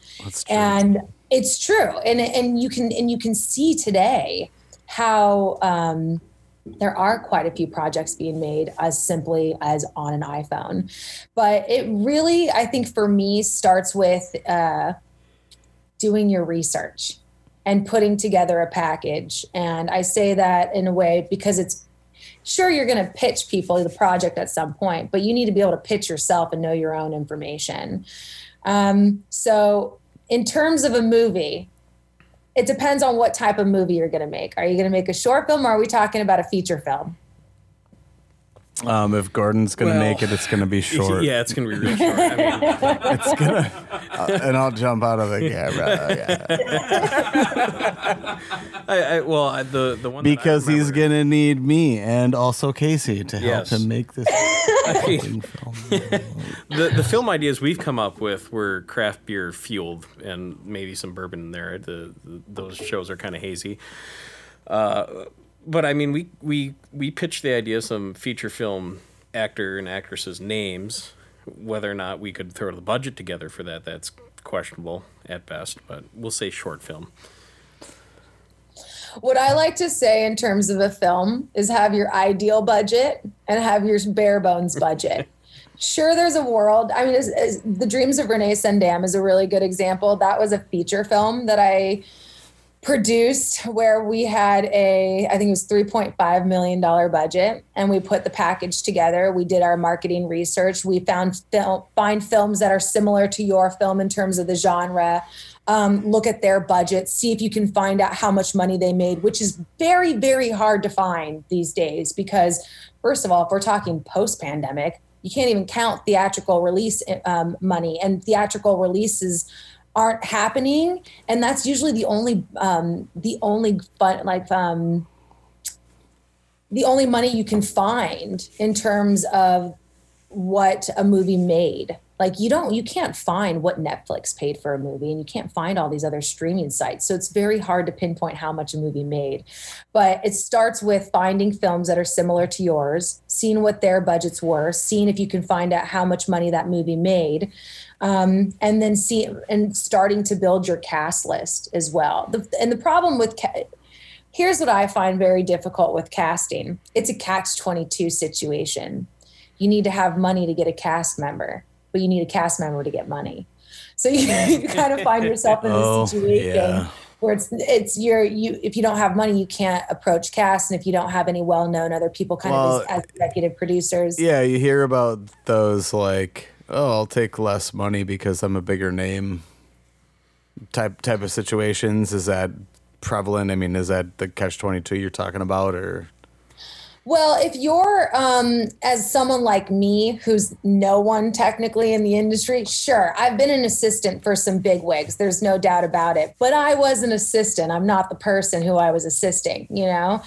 and it's true and and you can and you can see today how um, there are quite a few projects being made as simply as on an iphone but it really i think for me starts with uh, doing your research and putting together a package. And I say that in a way because it's sure you're going to pitch people the project at some point, but you need to be able to pitch yourself and know your own information. Um, so, in terms of a movie, it depends on what type of movie you're going to make. Are you going to make a short film or are we talking about a feature film? Um, if Gordon's gonna well, make it, it's gonna be *laughs* short. Yeah, it's gonna be real short. I mean, *laughs* it's gonna, uh, and I'll jump out of the camera. Yeah. *laughs* I, I, well, the the one because he's gonna need me and also Casey to help him make this *laughs* film. *laughs* the the film ideas we've come up with were craft beer fueled and maybe some bourbon in there. The, the those shows are kind of hazy. Uh, but I mean, we we we pitched the idea of some feature film actor and actresses' names. Whether or not we could throw the budget together for that, that's questionable at best. But we'll say short film. What I like to say in terms of a film is have your ideal budget and have your bare bones budget. *laughs* sure, there's a world. I mean, it's, it's, The Dreams of Renee Sandam is a really good example. That was a feature film that I produced where we had a i think it was 3.5 million dollar budget and we put the package together we did our marketing research we found film, find films that are similar to your film in terms of the genre um, look at their budget see if you can find out how much money they made which is very very hard to find these days because first of all if we're talking post pandemic you can't even count theatrical release um, money and theatrical releases aren't happening. And that's usually the only um the only fun like um the only money you can find in terms of what a movie made like you don't you can't find what netflix paid for a movie and you can't find all these other streaming sites so it's very hard to pinpoint how much a movie made but it starts with finding films that are similar to yours seeing what their budgets were seeing if you can find out how much money that movie made um, and then see and starting to build your cast list as well. The, and the problem with ca- here's what I find very difficult with casting it's a catch 22 situation. You need to have money to get a cast member, but you need a cast member to get money. So you, *laughs* you kind of find yourself in this oh, situation. Yeah where it's it's your you if you don't have money you can't approach cast and if you don't have any well-known other people kind well, of as, as, executive producers yeah you hear about those like oh i'll take less money because i'm a bigger name type type of situations is that prevalent i mean is that the catch 22 you're talking about or well, if you're um, as someone like me, who's no one technically in the industry, sure, I've been an assistant for some big wigs. There's no doubt about it. But I was an assistant. I'm not the person who I was assisting. You know,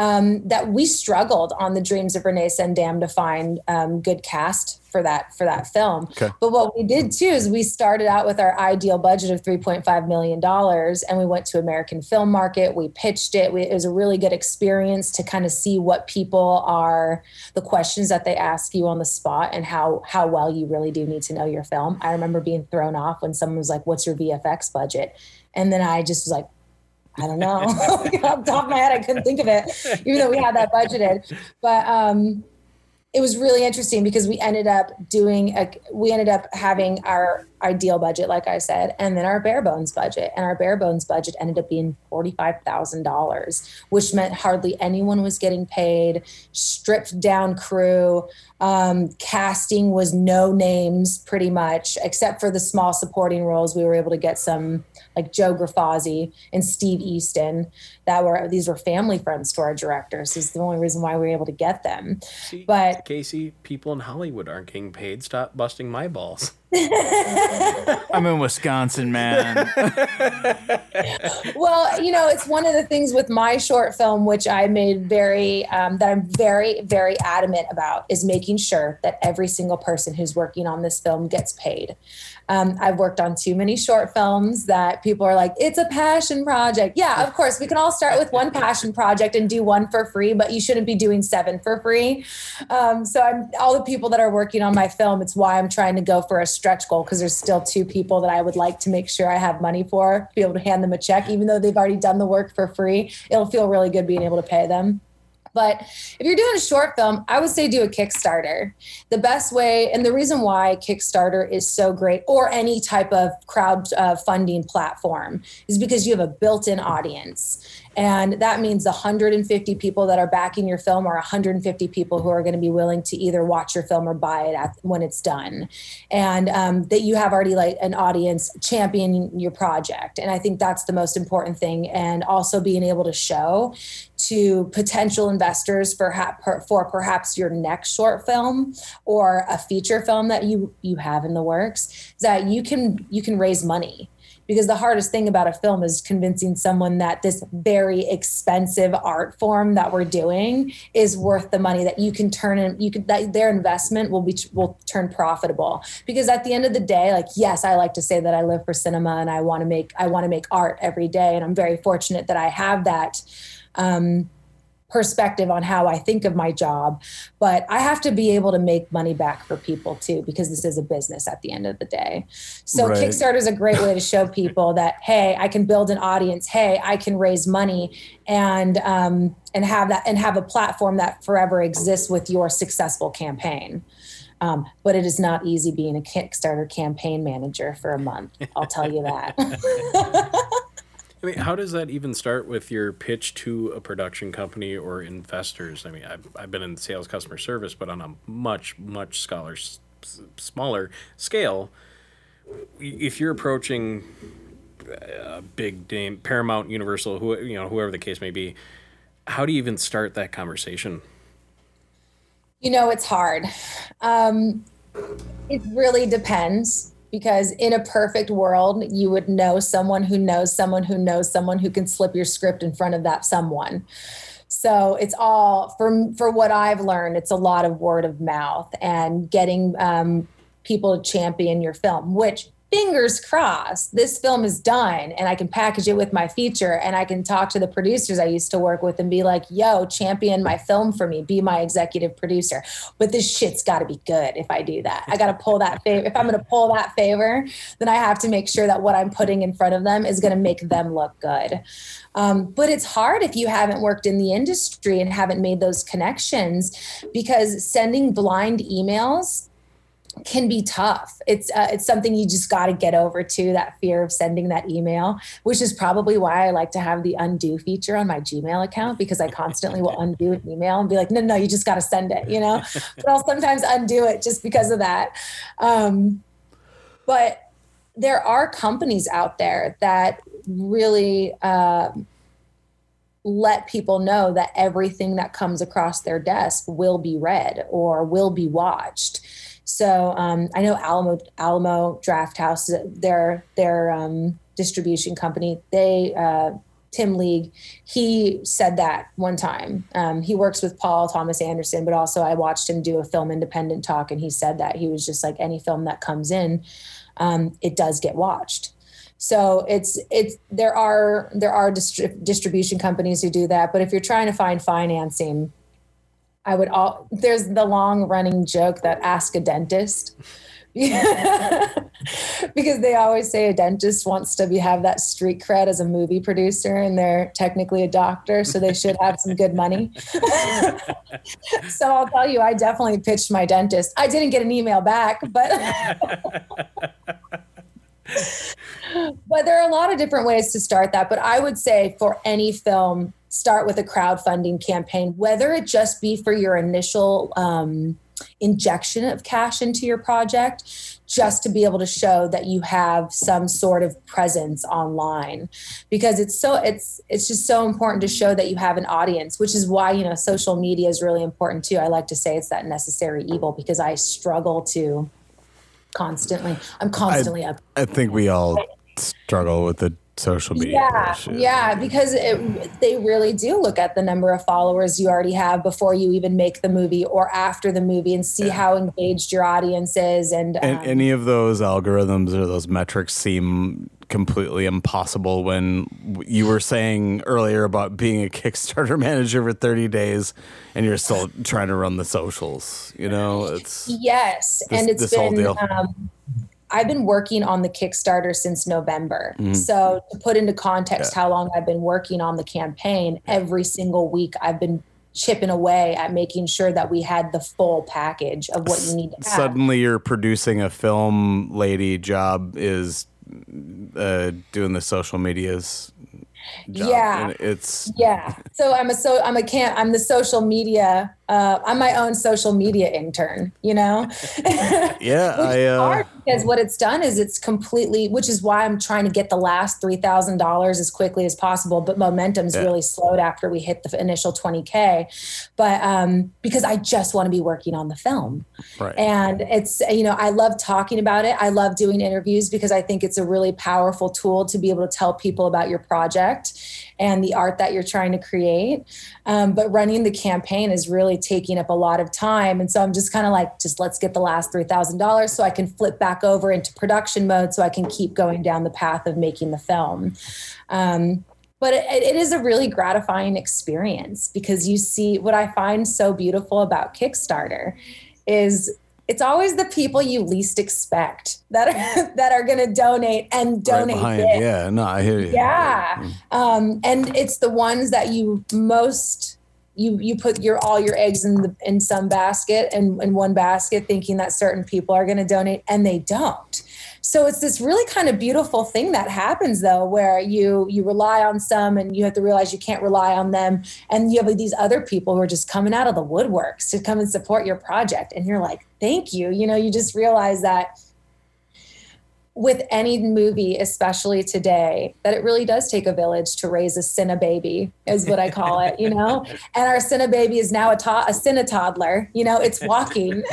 um, that we struggled on the Dreams of Renee Sendam to find um, good cast for that for that film. Okay. But what we did too is we started out with our ideal budget of 3.5 million dollars and we went to American Film Market, we pitched it. We, it was a really good experience to kind of see what people are the questions that they ask you on the spot and how how well you really do need to know your film. I remember being thrown off when someone was like, "What's your VFX budget?" And then I just was like, I don't know. *laughs* Off top of my head, I couldn't think of it, even though we had that budgeted. But um, it was really interesting because we ended up doing a, we ended up having our ideal budget like i said and then our bare bones budget and our bare bones budget ended up being $45000 which meant hardly anyone was getting paid stripped down crew um, casting was no names pretty much except for the small supporting roles we were able to get some like joe grafazzi and steve easton that were these were family friends to our directors is the only reason why we were able to get them See, but casey people in hollywood aren't getting paid stop busting my balls *laughs* I'm in Wisconsin, man. *laughs* well, you know, it's one of the things with my short film, which I made very, um, that I'm very, very adamant about, is making sure that every single person who's working on this film gets paid. Um, I've worked on too many short films that people are like, it's a passion project. Yeah, of course, we can all start with one passion project and do one for free, but you shouldn't be doing seven for free. Um, so I'm all the people that are working on my film. It's why I'm trying to go for a stretch goal because there's still two people that I would like to make sure I have money for, be able to hand them a check, even though they've already done the work for free. It'll feel really good being able to pay them. But if you're doing a short film, I would say do a Kickstarter. The best way, and the reason why Kickstarter is so great, or any type of crowd uh, platform, is because you have a built in audience. And that means the 150 people that are backing your film are 150 people who are going to be willing to either watch your film or buy it at, when it's done. And um, that you have already like an audience championing your project. And I think that's the most important thing. And also being able to show to potential investors for, for perhaps your next short film or a feature film that you you have in the works that you can you can raise money because the hardest thing about a film is convincing someone that this very expensive art form that we're doing is worth the money that you can turn in you could that their investment will be will turn profitable. Because at the end of the day like yes I like to say that I live for cinema and I want to make I want to make art every day and I'm very fortunate that I have that. Um, perspective on how I think of my job. But I have to be able to make money back for people too, because this is a business at the end of the day. So right. Kickstarter is a great way to show *laughs* people that hey, I can build an audience. Hey, I can raise money and um, and have that and have a platform that forever exists with your successful campaign. Um, but it is not easy being a Kickstarter campaign manager for a month. I'll tell you that. *laughs* *laughs* I mean, how does that even start with your pitch to a production company or investors? I mean, I've, I've been in sales customer service, but on a much, much scholar, smaller scale. If you're approaching a big name, Paramount, Universal, who, you know, whoever the case may be, how do you even start that conversation? You know, it's hard. Um, it really depends because in a perfect world you would know someone who knows someone who knows someone who can slip your script in front of that someone. So it's all for for what i've learned it's a lot of word of mouth and getting um, people to champion your film which fingers crossed this film is done and I can package it with my feature and I can talk to the producers I used to work with and be like, yo, champion my film for me, be my executive producer. But this shit's got to be good if I do that. I got to pull that favor. If I'm going to pull that favor, then I have to make sure that what I'm putting in front of them is going to make them look good. Um, but it's hard if you haven't worked in the industry and haven't made those connections because sending blind emails can be tough. It's uh, it's something you just got to get over to that fear of sending that email, which is probably why I like to have the undo feature on my Gmail account because I constantly will undo an email and be like, no, no, you just got to send it, you know. but I'll sometimes undo it just because of that. Um, but there are companies out there that really. Uh, let people know that everything that comes across their desk will be read or will be watched so um, I know Alamo Alamo Drafthouse, their their um, distribution company, they uh, Tim League, he said that one time. Um, he works with Paul Thomas Anderson, but also I watched him do a film independent talk, and he said that he was just like any film that comes in, um, it does get watched. So it's it's there are there are distri- distribution companies who do that, but if you're trying to find financing, I would all there's the long running joke that ask a dentist. *laughs* because they always say a dentist wants to be have that street cred as a movie producer and they're technically a doctor so they should have some good money. *laughs* So i'll tell you i definitely pitched my dentist. I didn't get an email back but *laughs* but there are a lot of different ways to start that. But i would say for any film start with a crowdfunding campaign, whether it just be for your initial um, injection of cash into your project, just to be able to show that you have some sort of presence online. Because it's so it's it's just so important to show that you have an audience which is why you know social media is really important too. I like to say it's that necessary evil because i struggle to constantly i'm constantly I, up. I think we all struggle with the social media. Yeah, yeah, because it, they really do look at the number of followers you already have before you even make the movie or after the movie and see yeah. how engaged your audience is. And, and um, any of those algorithms or those metrics seem completely impossible when you were saying earlier about being a Kickstarter *laughs* manager for 30 days and you're still trying to run the socials. You know, it's yes, this, and it's been. Um, I've been working on the Kickstarter since November. Mm-hmm. So to put into context yeah. how long I've been working on the campaign, every single week I've been chipping away at making sure that we had the full package of what you need to have. Suddenly you're producing a film lady job is uh, doing the social medias Job. Yeah, and it's yeah. So I'm a so I'm a can I'm the social media uh, I'm my own social media intern, you know? *laughs* yeah. *laughs* I, uh... because what it's done is it's completely, which is why I'm trying to get the last $3,000 as quickly as possible. But momentum's yeah. really slowed after we hit the initial 20K. But um, because I just want to be working on the film. Right. And it's, you know, I love talking about it. I love doing interviews because I think it's a really powerful tool to be able to tell people about your project and the art that you're trying to create. Um, but running the campaign is really taking up a lot of time. And so I'm just kind of like, just let's get the last $3,000 so I can flip back over into production mode so I can keep going down the path of making the film. Um, but it, it is a really gratifying experience because you see what I find so beautiful about Kickstarter is it's always the people you least expect that are *laughs* that are going to donate and donate. Right behind, yeah, no, I hear you. Yeah, mm. um, and it's the ones that you most you you put your all your eggs in the in some basket and in one basket, thinking that certain people are going to donate, and they don't. So it's this really kind of beautiful thing that happens though, where you you rely on some and you have to realize you can't rely on them, and you have these other people who are just coming out of the woodworks to come and support your project, and you're like, thank you. You know, you just realize that with any movie, especially today, that it really does take a village to raise a Cinna baby, is what I call it, you know? *laughs* And our Cinna baby is now a, to- a Cinna toddler, you know, it's walking. *laughs* *laughs*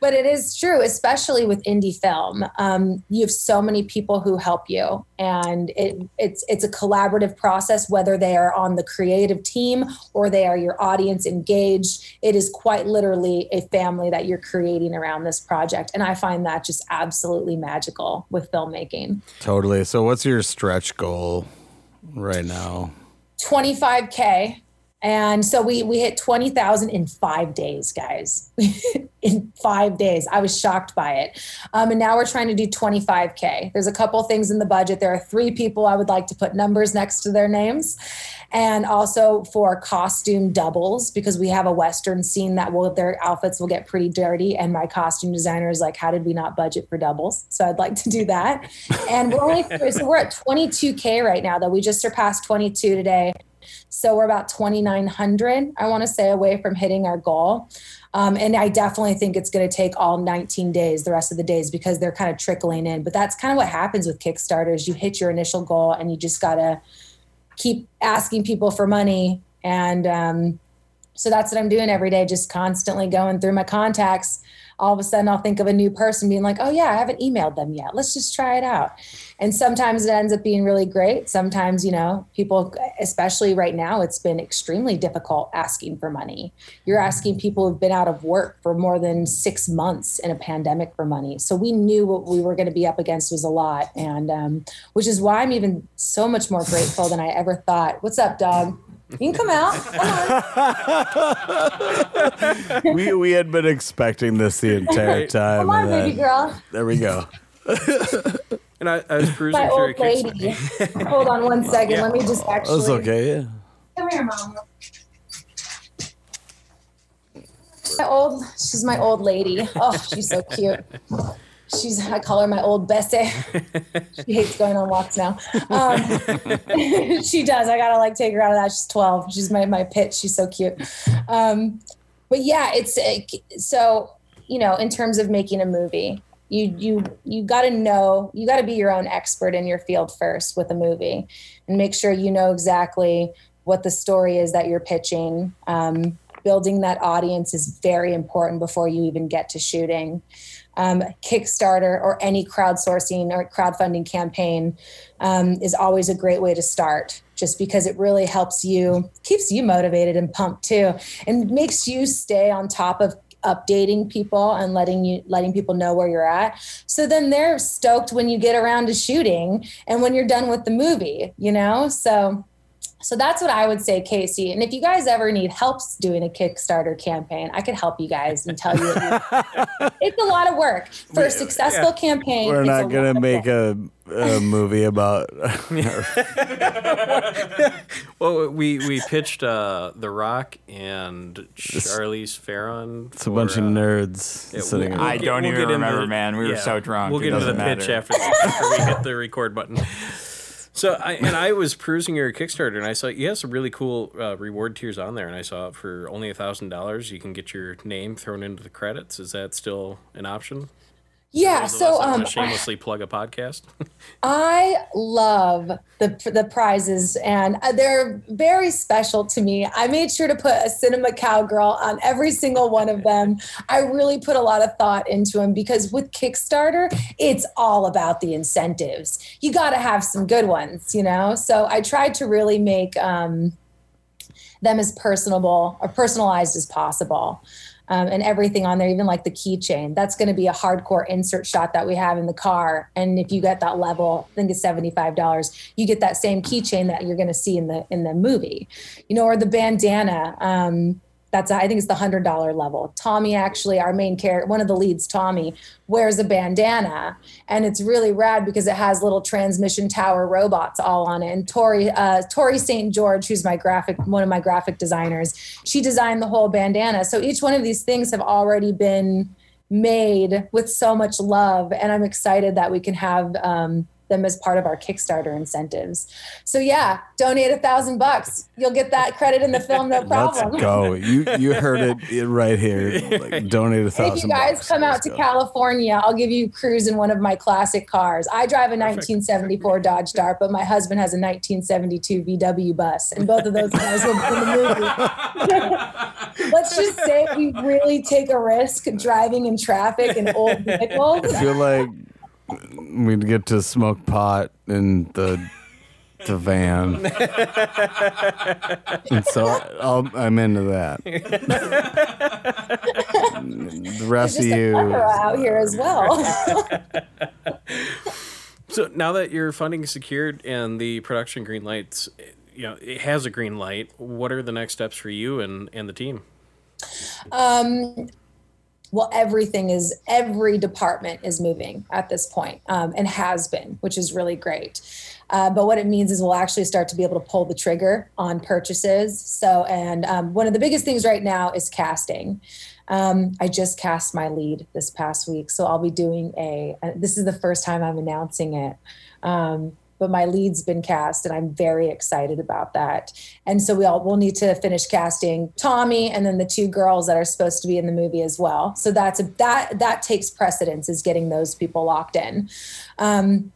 but it is true, especially with indie film. Um, you have so many people who help you, and it, it's, it's a collaborative process, whether they are on the creative team or they are your audience engaged. It is quite literally a family that you're creating around this project. And I find that just absolutely absolutely magical with filmmaking. Totally. So, what's your stretch goal right now? 25K. And so we we hit 20,000 in 5 days, guys. *laughs* in 5 days. I was shocked by it. Um, and now we're trying to do 25k. There's a couple things in the budget. There are 3 people I would like to put numbers next to their names. And also for costume doubles because we have a western scene that will their outfits will get pretty dirty and my costume designer is like how did we not budget for doubles? So I'd like to do that. And we're only *laughs* so we're at 22k right now though. We just surpassed 22 today. So we're about 2,900, I want to say, away from hitting our goal. Um, and I definitely think it's going to take all 19 days, the rest of the days, because they're kind of trickling in. But that's kind of what happens with Kickstarters. You hit your initial goal and you just got to keep asking people for money. And um, so that's what I'm doing every day, just constantly going through my contacts all of a sudden I'll think of a new person being like, oh, yeah, I haven't emailed them yet. Let's just try it out. And sometimes it ends up being really great. Sometimes, you know, people, especially right now, it's been extremely difficult asking for money. You're asking people who've been out of work for more than six months in a pandemic for money. So we knew what we were going to be up against was a lot. And um, which is why I'm even so much more grateful than I ever thought. What's up, dog? You can come out. Come *laughs* we we had been expecting this the *laughs* entire time. Come on, baby girl. There we go. *laughs* and I, I was *laughs* cruising My through old lady. Hold on one second. Yeah. Let me just actually. That's okay. Yeah. Come here, mom. My old, she's my old lady. Oh, she's so cute she's I call her my old Bessie. *laughs* she hates going on walks now. Um, *laughs* she does. I gotta like take her out of that. She's 12. She's my my pitch. She's so cute. Um, but yeah, it's so you know in terms of making a movie, you you you got to know you got to be your own expert in your field first with a movie, and make sure you know exactly what the story is that you're pitching. Um, building that audience is very important before you even get to shooting um, Kickstarter or any crowdsourcing or crowdfunding campaign um, is always a great way to start just because it really helps you, keeps you motivated and pumped too, and makes you stay on top of updating people and letting you letting people know where you're at. So then they're stoked when you get around to shooting and when you're done with the movie you know? So so that's what I would say, Casey. And if you guys ever need help doing a Kickstarter campaign, I could help you guys and tell you *laughs* it's a lot of work for a successful yeah. campaign. We're not going to make a, a movie about. *laughs* *laughs* well, we we pitched uh, The Rock and Charlize Theron. It's a bunch of uh, nerds. Uh, sitting we'll, I don't we'll even remember, into, man. We yeah, were so drunk. We'll get into the matter. pitch after, after we hit the record button. So I and I was perusing your Kickstarter and I saw you have some really cool uh, reward tiers on there and I saw for only a thousand dollars you can get your name thrown into the credits. Is that still an option? Yeah. So um, shamelessly plug a podcast. *laughs* I love the the prizes, and uh, they're very special to me. I made sure to put a cinema cowgirl on every single one of them. I really put a lot of thought into them because with Kickstarter, it's all about the incentives. You got to have some good ones, you know. So I tried to really make. Um, them as personable or personalized as possible um, and everything on there, even like the keychain. That's going to be a hardcore insert shot that we have in the car. And if you get that level, I think it's seventy five dollars. You get that same keychain that you're going to see in the in the movie, you know, or the bandana. Um, that's I think it's the hundred dollar level. Tommy actually, our main character, one of the leads, Tommy, wears a bandana, and it's really rad because it has little transmission tower robots all on it. And Tori, uh, Tori St. George, who's my graphic, one of my graphic designers, she designed the whole bandana. So each one of these things have already been made with so much love, and I'm excited that we can have. Um, them as part of our Kickstarter incentives. So yeah, donate a thousand bucks. You'll get that credit in the film, no *laughs* problem. Let's go. You you heard *laughs* it right here. Like, donate a thousand. If you guys bucks. come out to go. California, I'll give you a cruise in one of my classic cars. I drive a 1974 Dodge Dart, but my husband has a 1972 VW bus, and both of those guys will be in the movie. *laughs* Let's just say we really take a risk driving in traffic in old vehicles. I feel like we'd get to smoke pot in the the van. and so i am into that. the rest of you out here as well. so now that your funding is secured and the production green lights, you know, it has a green light. What are the next steps for you and and the team? Um, well, everything is every department is moving at this point, um, and has been, which is really great. Uh, but what it means is we'll actually start to be able to pull the trigger on purchases. So, and um, one of the biggest things right now is casting. Um, I just cast my lead this past week, so I'll be doing a. This is the first time I'm announcing it. Um, but my lead's been cast and I'm very excited about that. And so we all will need to finish casting Tommy and then the two girls that are supposed to be in the movie as well. So that's a, that that takes precedence is getting those people locked in. Um,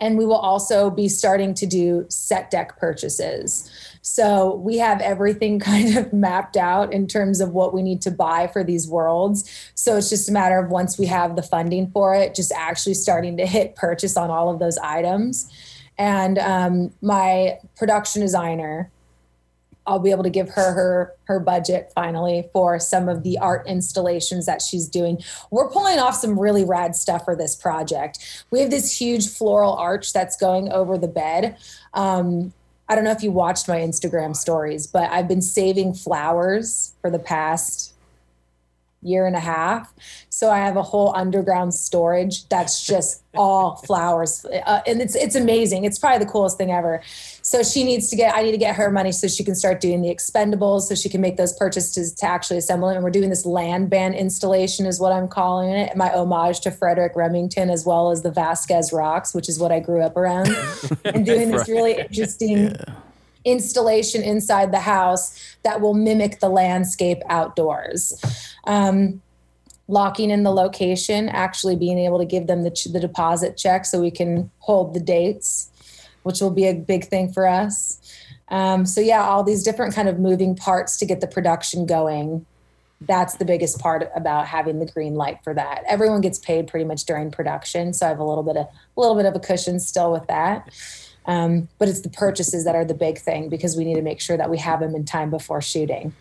and we will also be starting to do set deck purchases. So we have everything *laughs* kind of mapped out in terms of what we need to buy for these worlds. So it's just a matter of once we have the funding for it, just actually starting to hit purchase on all of those items. And um, my production designer, I'll be able to give her her her budget finally for some of the art installations that she's doing. We're pulling off some really rad stuff for this project. We have this huge floral arch that's going over the bed. Um, I don't know if you watched my Instagram stories, but I've been saving flowers for the past year and a half. So I have a whole underground storage that's *laughs* just all flowers, uh, and it's it's amazing. It's probably the coolest thing ever. So she needs to get. I need to get her money so she can start doing the expendables, so she can make those purchases to actually assemble it. And we're doing this land band installation, is what I'm calling it. My homage to Frederic Remington, as well as the Vasquez Rocks, which is what I grew up around, *laughs* and doing this really interesting. Yeah installation inside the house that will mimic the landscape outdoors. Um, locking in the location, actually being able to give them the, the deposit check so we can hold the dates, which will be a big thing for us. Um, so yeah, all these different kind of moving parts to get the production going. That's the biggest part about having the green light for that. Everyone gets paid pretty much during production, so I have a little bit of a little bit of a cushion still with that. Um, but it's the purchases that are the big thing because we need to make sure that we have them in time before shooting.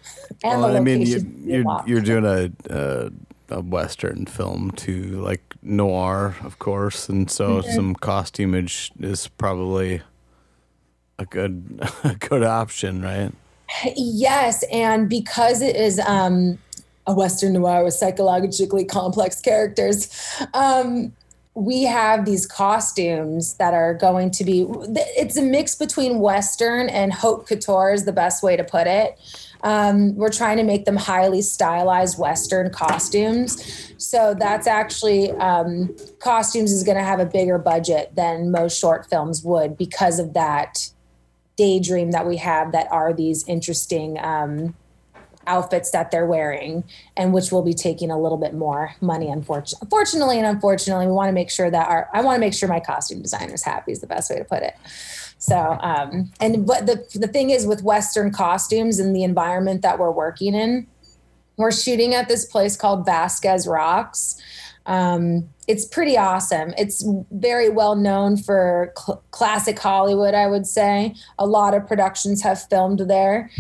And well, I mean, you, you're, you're doing a, a, a western film to like noir, of course, and so mm-hmm. some costumage is probably a good *laughs* a good option, right? Yes, and because it is um, a western noir with psychologically complex characters. Um, we have these costumes that are going to be it's a mix between western and haute couture is the best way to put it. Um, we're trying to make them highly stylized western costumes. So that's actually um, costumes is going to have a bigger budget than most short films would because of that daydream that we have that are these interesting um, outfits that they're wearing and which will be taking a little bit more money unfortunately fortunately and unfortunately we want to make sure that our i want to make sure my costume designer is happy is the best way to put it so um and but the the thing is with western costumes and the environment that we're working in we're shooting at this place called vasquez rocks um, it's pretty awesome. It's very well known for cl- classic Hollywood, I would say. A lot of productions have filmed there.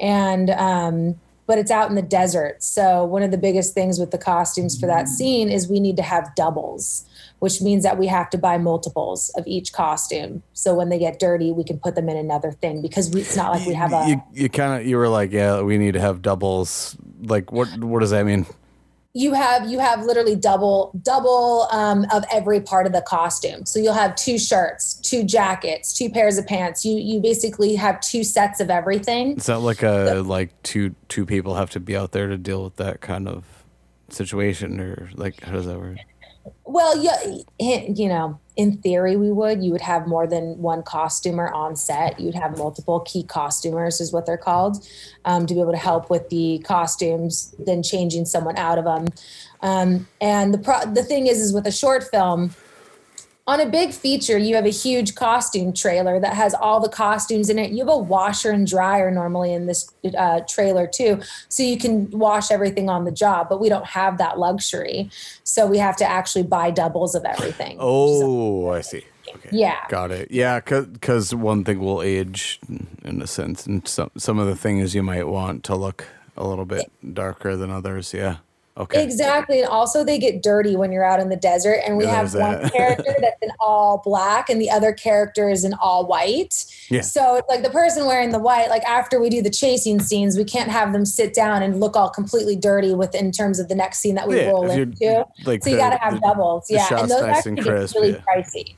And um, but it's out in the desert. So one of the biggest things with the costumes for that mm. scene is we need to have doubles, which means that we have to buy multiples of each costume. So when they get dirty, we can put them in another thing because we, it's not like we have a. You, you kind of you were like, yeah, we need to have doubles. Like what? What does that mean? You have you have literally double double um, of every part of the costume. So you'll have two shirts two jackets two pairs of pants. You you basically have two sets of everything. Is that like a so, like two two people have to be out there to deal with that kind of situation or like how does that work? Well, yeah, you know, in theory, we would. You would have more than one costumer on set. You'd have multiple key costumers, is what they're called, um, to be able to help with the costumes, then changing someone out of them. Um, and the pro- the thing is, is with a short film, on a big feature, you have a huge costume trailer that has all the costumes in it. You have a washer and dryer normally in this uh, trailer too, so you can wash everything on the job. But we don't have that luxury, so we have to actually buy doubles of everything. *laughs* Oh, I see. Okay. Yeah. Got it. Yeah, because one thing will age in a sense, and some some of the things you might want to look a little bit darker than others. Yeah. Okay. Exactly. And also they get dirty when you're out in the desert. And we yeah, have one that. character *laughs* that's in all black and the other character is in all white. Yeah. So it's like the person wearing the white, like after we do the chasing scenes, we can't have them sit down and look all completely dirty with in terms of the next scene that we yeah, roll into. Like so you gotta have the, doubles. The yeah. And those nice actually and crisp, get really pricey.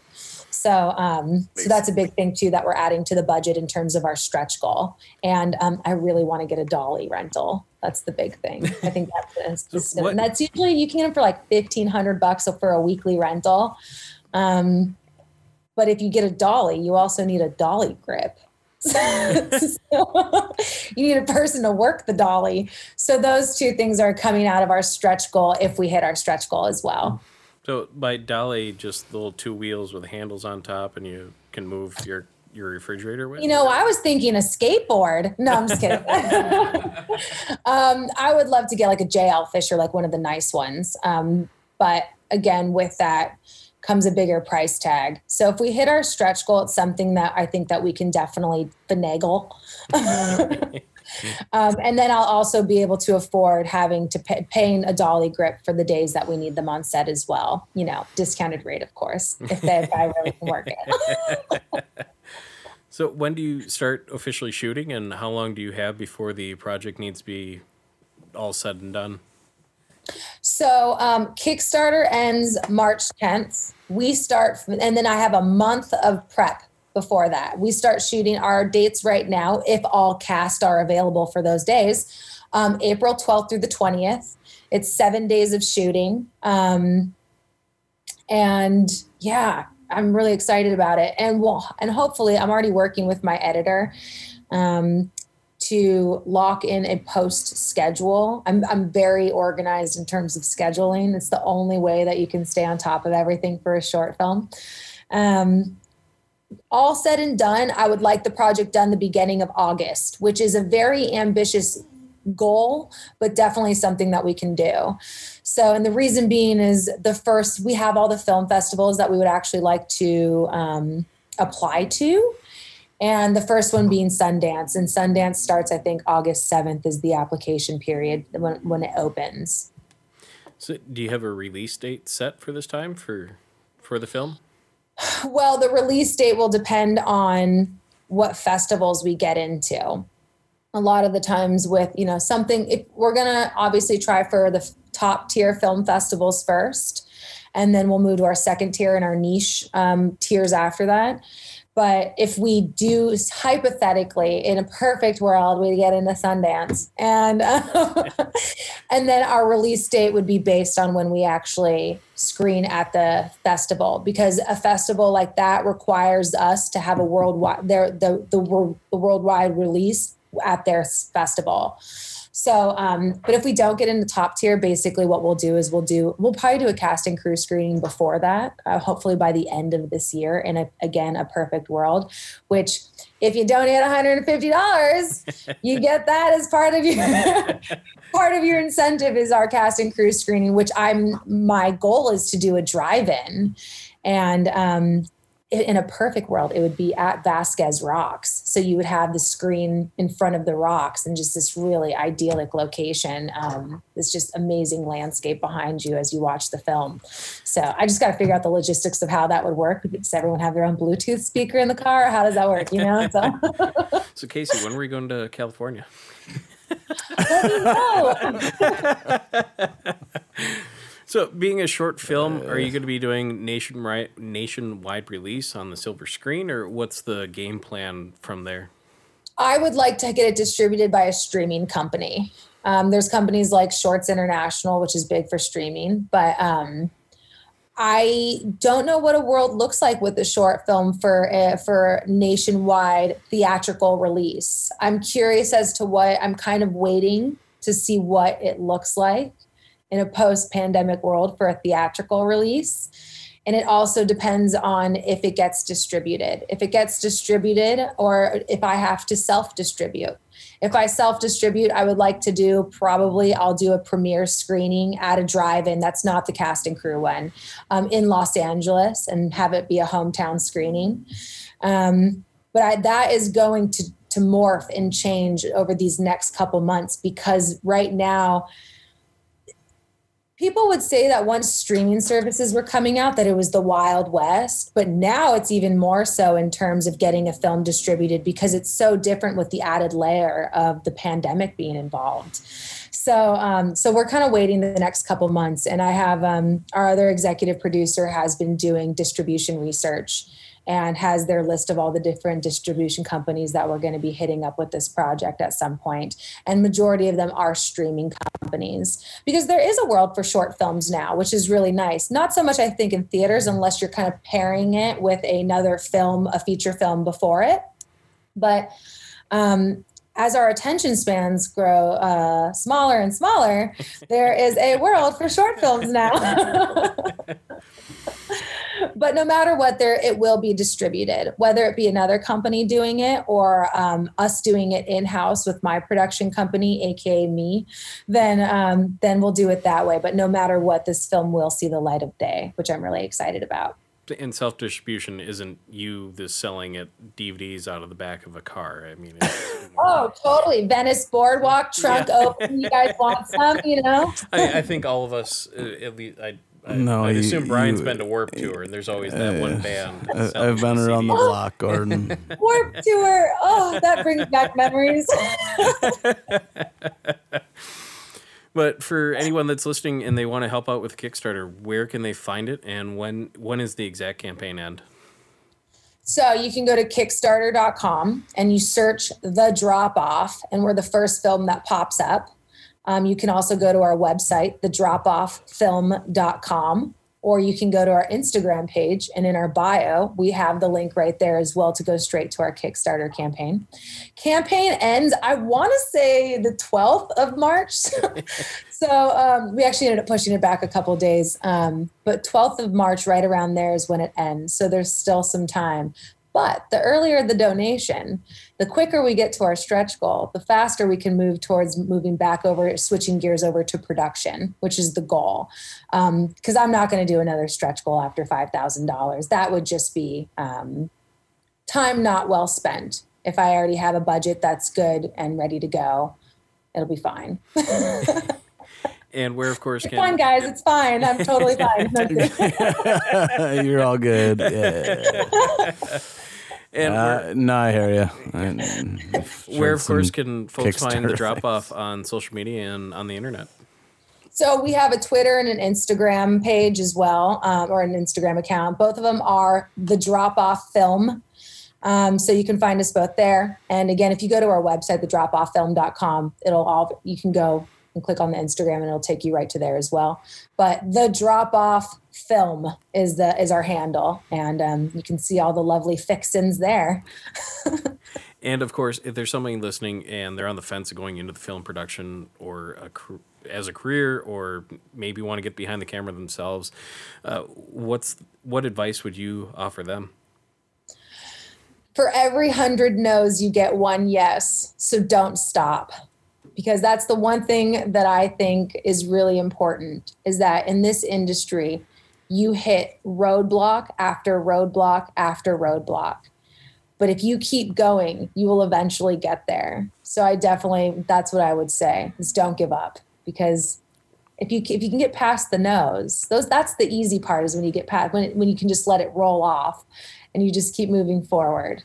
So, um, so that's a big thing too that we're adding to the budget in terms of our stretch goal. And um, I really want to get a dolly rental. That's the big thing. I think *laughs* that's so and that's usually you can get them for like fifteen hundred bucks for a weekly rental. Um, but if you get a dolly, you also need a dolly grip. *laughs* so, you need a person to work the dolly. So those two things are coming out of our stretch goal if we hit our stretch goal as well. So by dolly, just the little two wheels with handles on top, and you can move your your refrigerator with? You know, I was thinking a skateboard. No, I'm just kidding. *laughs* *laughs* um, I would love to get like a JL Fisher, like one of the nice ones. Um, but again, with that comes a bigger price tag. So if we hit our stretch goal, it's something that I think that we can definitely finagle. *laughs* *laughs* um, and then I'll also be able to afford having to pay, paying a dolly grip for the days that we need them on set as well. You know, discounted rate, of course, if, they, if I really can work it. *laughs* so when do you start officially shooting, and how long do you have before the project needs to be all said and done? So um, Kickstarter ends March 10th. We start, and then I have a month of prep before that. We start shooting our dates right now, if all cast are available for those days. Um, April 12th through the 20th. It's seven days of shooting. Um, and yeah, I'm really excited about it. And well, and hopefully, I'm already working with my editor um, to lock in a post schedule. I'm, I'm very organized in terms of scheduling. It's the only way that you can stay on top of everything for a short film. Um, all said and done, I would like the project done the beginning of August, which is a very ambitious goal, but definitely something that we can do. So, and the reason being is the first, we have all the film festivals that we would actually like to um, apply to. And the first one being Sundance. And Sundance starts, I think, August 7th is the application period when, when it opens. So, do you have a release date set for this time for for the film? Well, the release date will depend on what festivals we get into. A lot of the times, with you know something, if we're gonna obviously try for the top tier film festivals first, and then we'll move to our second tier and our niche um, tiers after that. But if we do hypothetically, in a perfect world, we get into Sundance, and um, *laughs* and then our release date would be based on when we actually screen at the festival, because a festival like that requires us to have a worldwide the the the, the worldwide release at their festival. So, um, but if we don't get in the top tier, basically what we'll do is we'll do, we'll probably do a casting crew screening before that, uh, hopefully by the end of this year in a, again, a perfect world, which if you donate $150, *laughs* you get that as part of your, *laughs* part of your incentive is our casting crew screening, which I'm, my goal is to do a drive-in. And, um, in a perfect world, it would be at Vasquez Rocks. So you would have the screen in front of the rocks and just this really idyllic location. Um, this just amazing landscape behind you as you watch the film. So I just got to figure out the logistics of how that would work. Does everyone have their own Bluetooth speaker in the car? How does that work? You know. So, *laughs* so Casey, when are we going to California? *laughs* Let me know. *laughs* So, being a short film, are you going to be doing nationwide nationwide release on the silver screen, or what's the game plan from there? I would like to get it distributed by a streaming company. Um, there's companies like Shorts International, which is big for streaming, but um, I don't know what a world looks like with a short film for uh, for nationwide theatrical release. I'm curious as to what I'm kind of waiting to see what it looks like in a post pandemic world for a theatrical release. and it also depends on if it gets distributed. If it gets distributed or if i have to self distribute if i self distribute i would like to do probably i'll do a premiere screening at a drive-in. That's not the cast and crew one um, in los angeles and have it be a hometown screening. Um, but I, that is going to to morph and change over these next couple months because right now people would say that once streaming services were coming out that it was the wild west but now it's even more so in terms of getting a film distributed because it's so different with the added layer of the pandemic being involved. So um, so we're kind of waiting the next couple months and i have um, our other executive producer has been doing distribution research and has their list of all the different distribution companies that we're going to be hitting up with this project at some point. And majority of them are streaming companies. Because there is a world for short films now which is really nice. Not so much i think in theaters unless you're kind of pairing it with another film a feature film before it. But um, as our attention spans grow uh, smaller and smaller, there is a world for short films now. *laughs* *laughs* but no matter what, there it will be distributed, whether it be another company doing it or um, us doing it in house with my production company, aka me. Then um, then we'll do it that way. But no matter what, this film will see the light of day, which I'm really excited about. And self distribution isn't you the selling it DVDs out of the back of a car. I mean, *laughs* oh, totally. Venice Boardwalk *laughs* trunk yeah. open. You guys want some? You know. *laughs* I, I think all of us, uh, at least, I I, no, I assume Brian's you, been to Warped Tour, and there's always that uh, one band. *laughs* I, have been around the block, Gordon. *laughs* Warped Tour. Oh, that brings back memories. *laughs* but for anyone that's listening and they want to help out with Kickstarter, where can they find it, and when when is the exact campaign end? So you can go to Kickstarter.com and you search the drop off, and we're the first film that pops up. Um, you can also go to our website, thedropofffilm.com, or you can go to our Instagram page. And in our bio, we have the link right there as well to go straight to our Kickstarter campaign. Campaign ends, I want to say the 12th of March. *laughs* so um, we actually ended up pushing it back a couple days. Um, but 12th of March, right around there, is when it ends. So there's still some time. But the earlier the donation, the quicker we get to our stretch goal, the faster we can move towards moving back over, switching gears over to production, which is the goal. Because um, I'm not going to do another stretch goal after $5,000. That would just be um, time not well spent. If I already have a budget that's good and ready to go, it'll be fine. *laughs* and where, of course, it's can fine, guys. It's fine. I'm totally fine. *laughs* *laughs* You're all good. Yeah. And uh, no, I hear you. *laughs* where, of course, can folks find the drop off on social media and on the internet? So we have a Twitter and an Instagram page as well, um, or an Instagram account. Both of them are the Drop Off Film. Um, so you can find us both there. And again, if you go to our website, thedropofffilm.com, it'll all you can go and click on the Instagram and it'll take you right to there as well. But the drop off film is the is our handle, and um, you can see all the lovely fixins there. *laughs* and of course, if there's somebody listening and they're on the fence of going into the film production or a, as a career, or maybe want to get behind the camera themselves, uh, what's what advice would you offer them? For every hundred no's, you get one yes. So don't stop because that's the one thing that I think is really important is that in this industry, you hit roadblock after roadblock after roadblock. But if you keep going, you will eventually get there. So I definitely that's what I would say is don't give up because if you if you can get past the nose, those that's the easy part is when you get past when when you can just let it roll off and you just keep moving forward.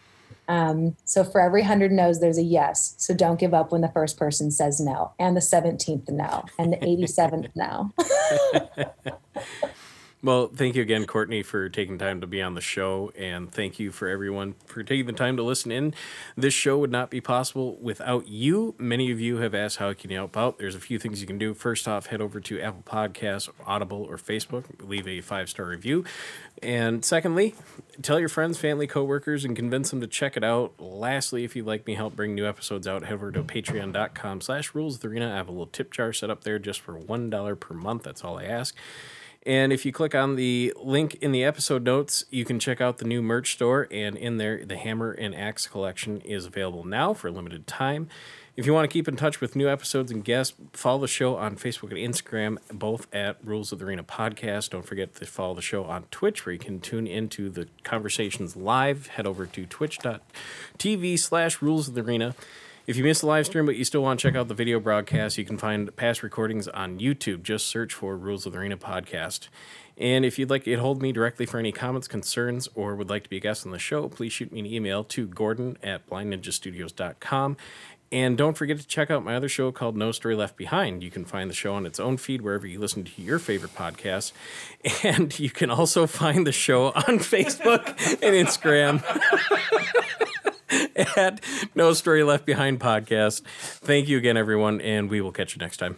Um, so for every 100 no's, there's a yes. So don't give up when the first person says no, and the 17th no, and the 87th no. *laughs* *laughs* Well, thank you again, Courtney, for taking time to be on the show. And thank you for everyone for taking the time to listen in. This show would not be possible without you. Many of you have asked how can you help out. There's a few things you can do. First off, head over to Apple Podcasts, Audible, or Facebook. Leave a five star review. And secondly, tell your friends, family, coworkers, and convince them to check it out. Lastly, if you'd like me help bring new episodes out, head over to patreon.com slash rules of the arena. I have a little tip jar set up there just for $1 per month. That's all I ask. And if you click on the link in the episode notes, you can check out the new merch store. And in there, the Hammer and Axe collection is available now for a limited time. If you want to keep in touch with new episodes and guests, follow the show on Facebook and Instagram, both at Rules of the Arena Podcast. Don't forget to follow the show on Twitch, where you can tune into the conversations live. Head over to twitch.tv slash Rules of the Arena. If you missed the live stream but you still want to check out the video broadcast, you can find past recordings on YouTube. Just search for Rules of the Arena Podcast. And if you'd like to hold me directly for any comments, concerns, or would like to be a guest on the show, please shoot me an email to gordon at blindninjastudios.com. And don't forget to check out my other show called No Story Left Behind. You can find the show on its own feed wherever you listen to your favorite podcasts. *laughs* And you can also find the show on Facebook and Instagram *laughs* *laughs* at No Story Left Behind Podcast. Thank you again, everyone, and we will catch you next time.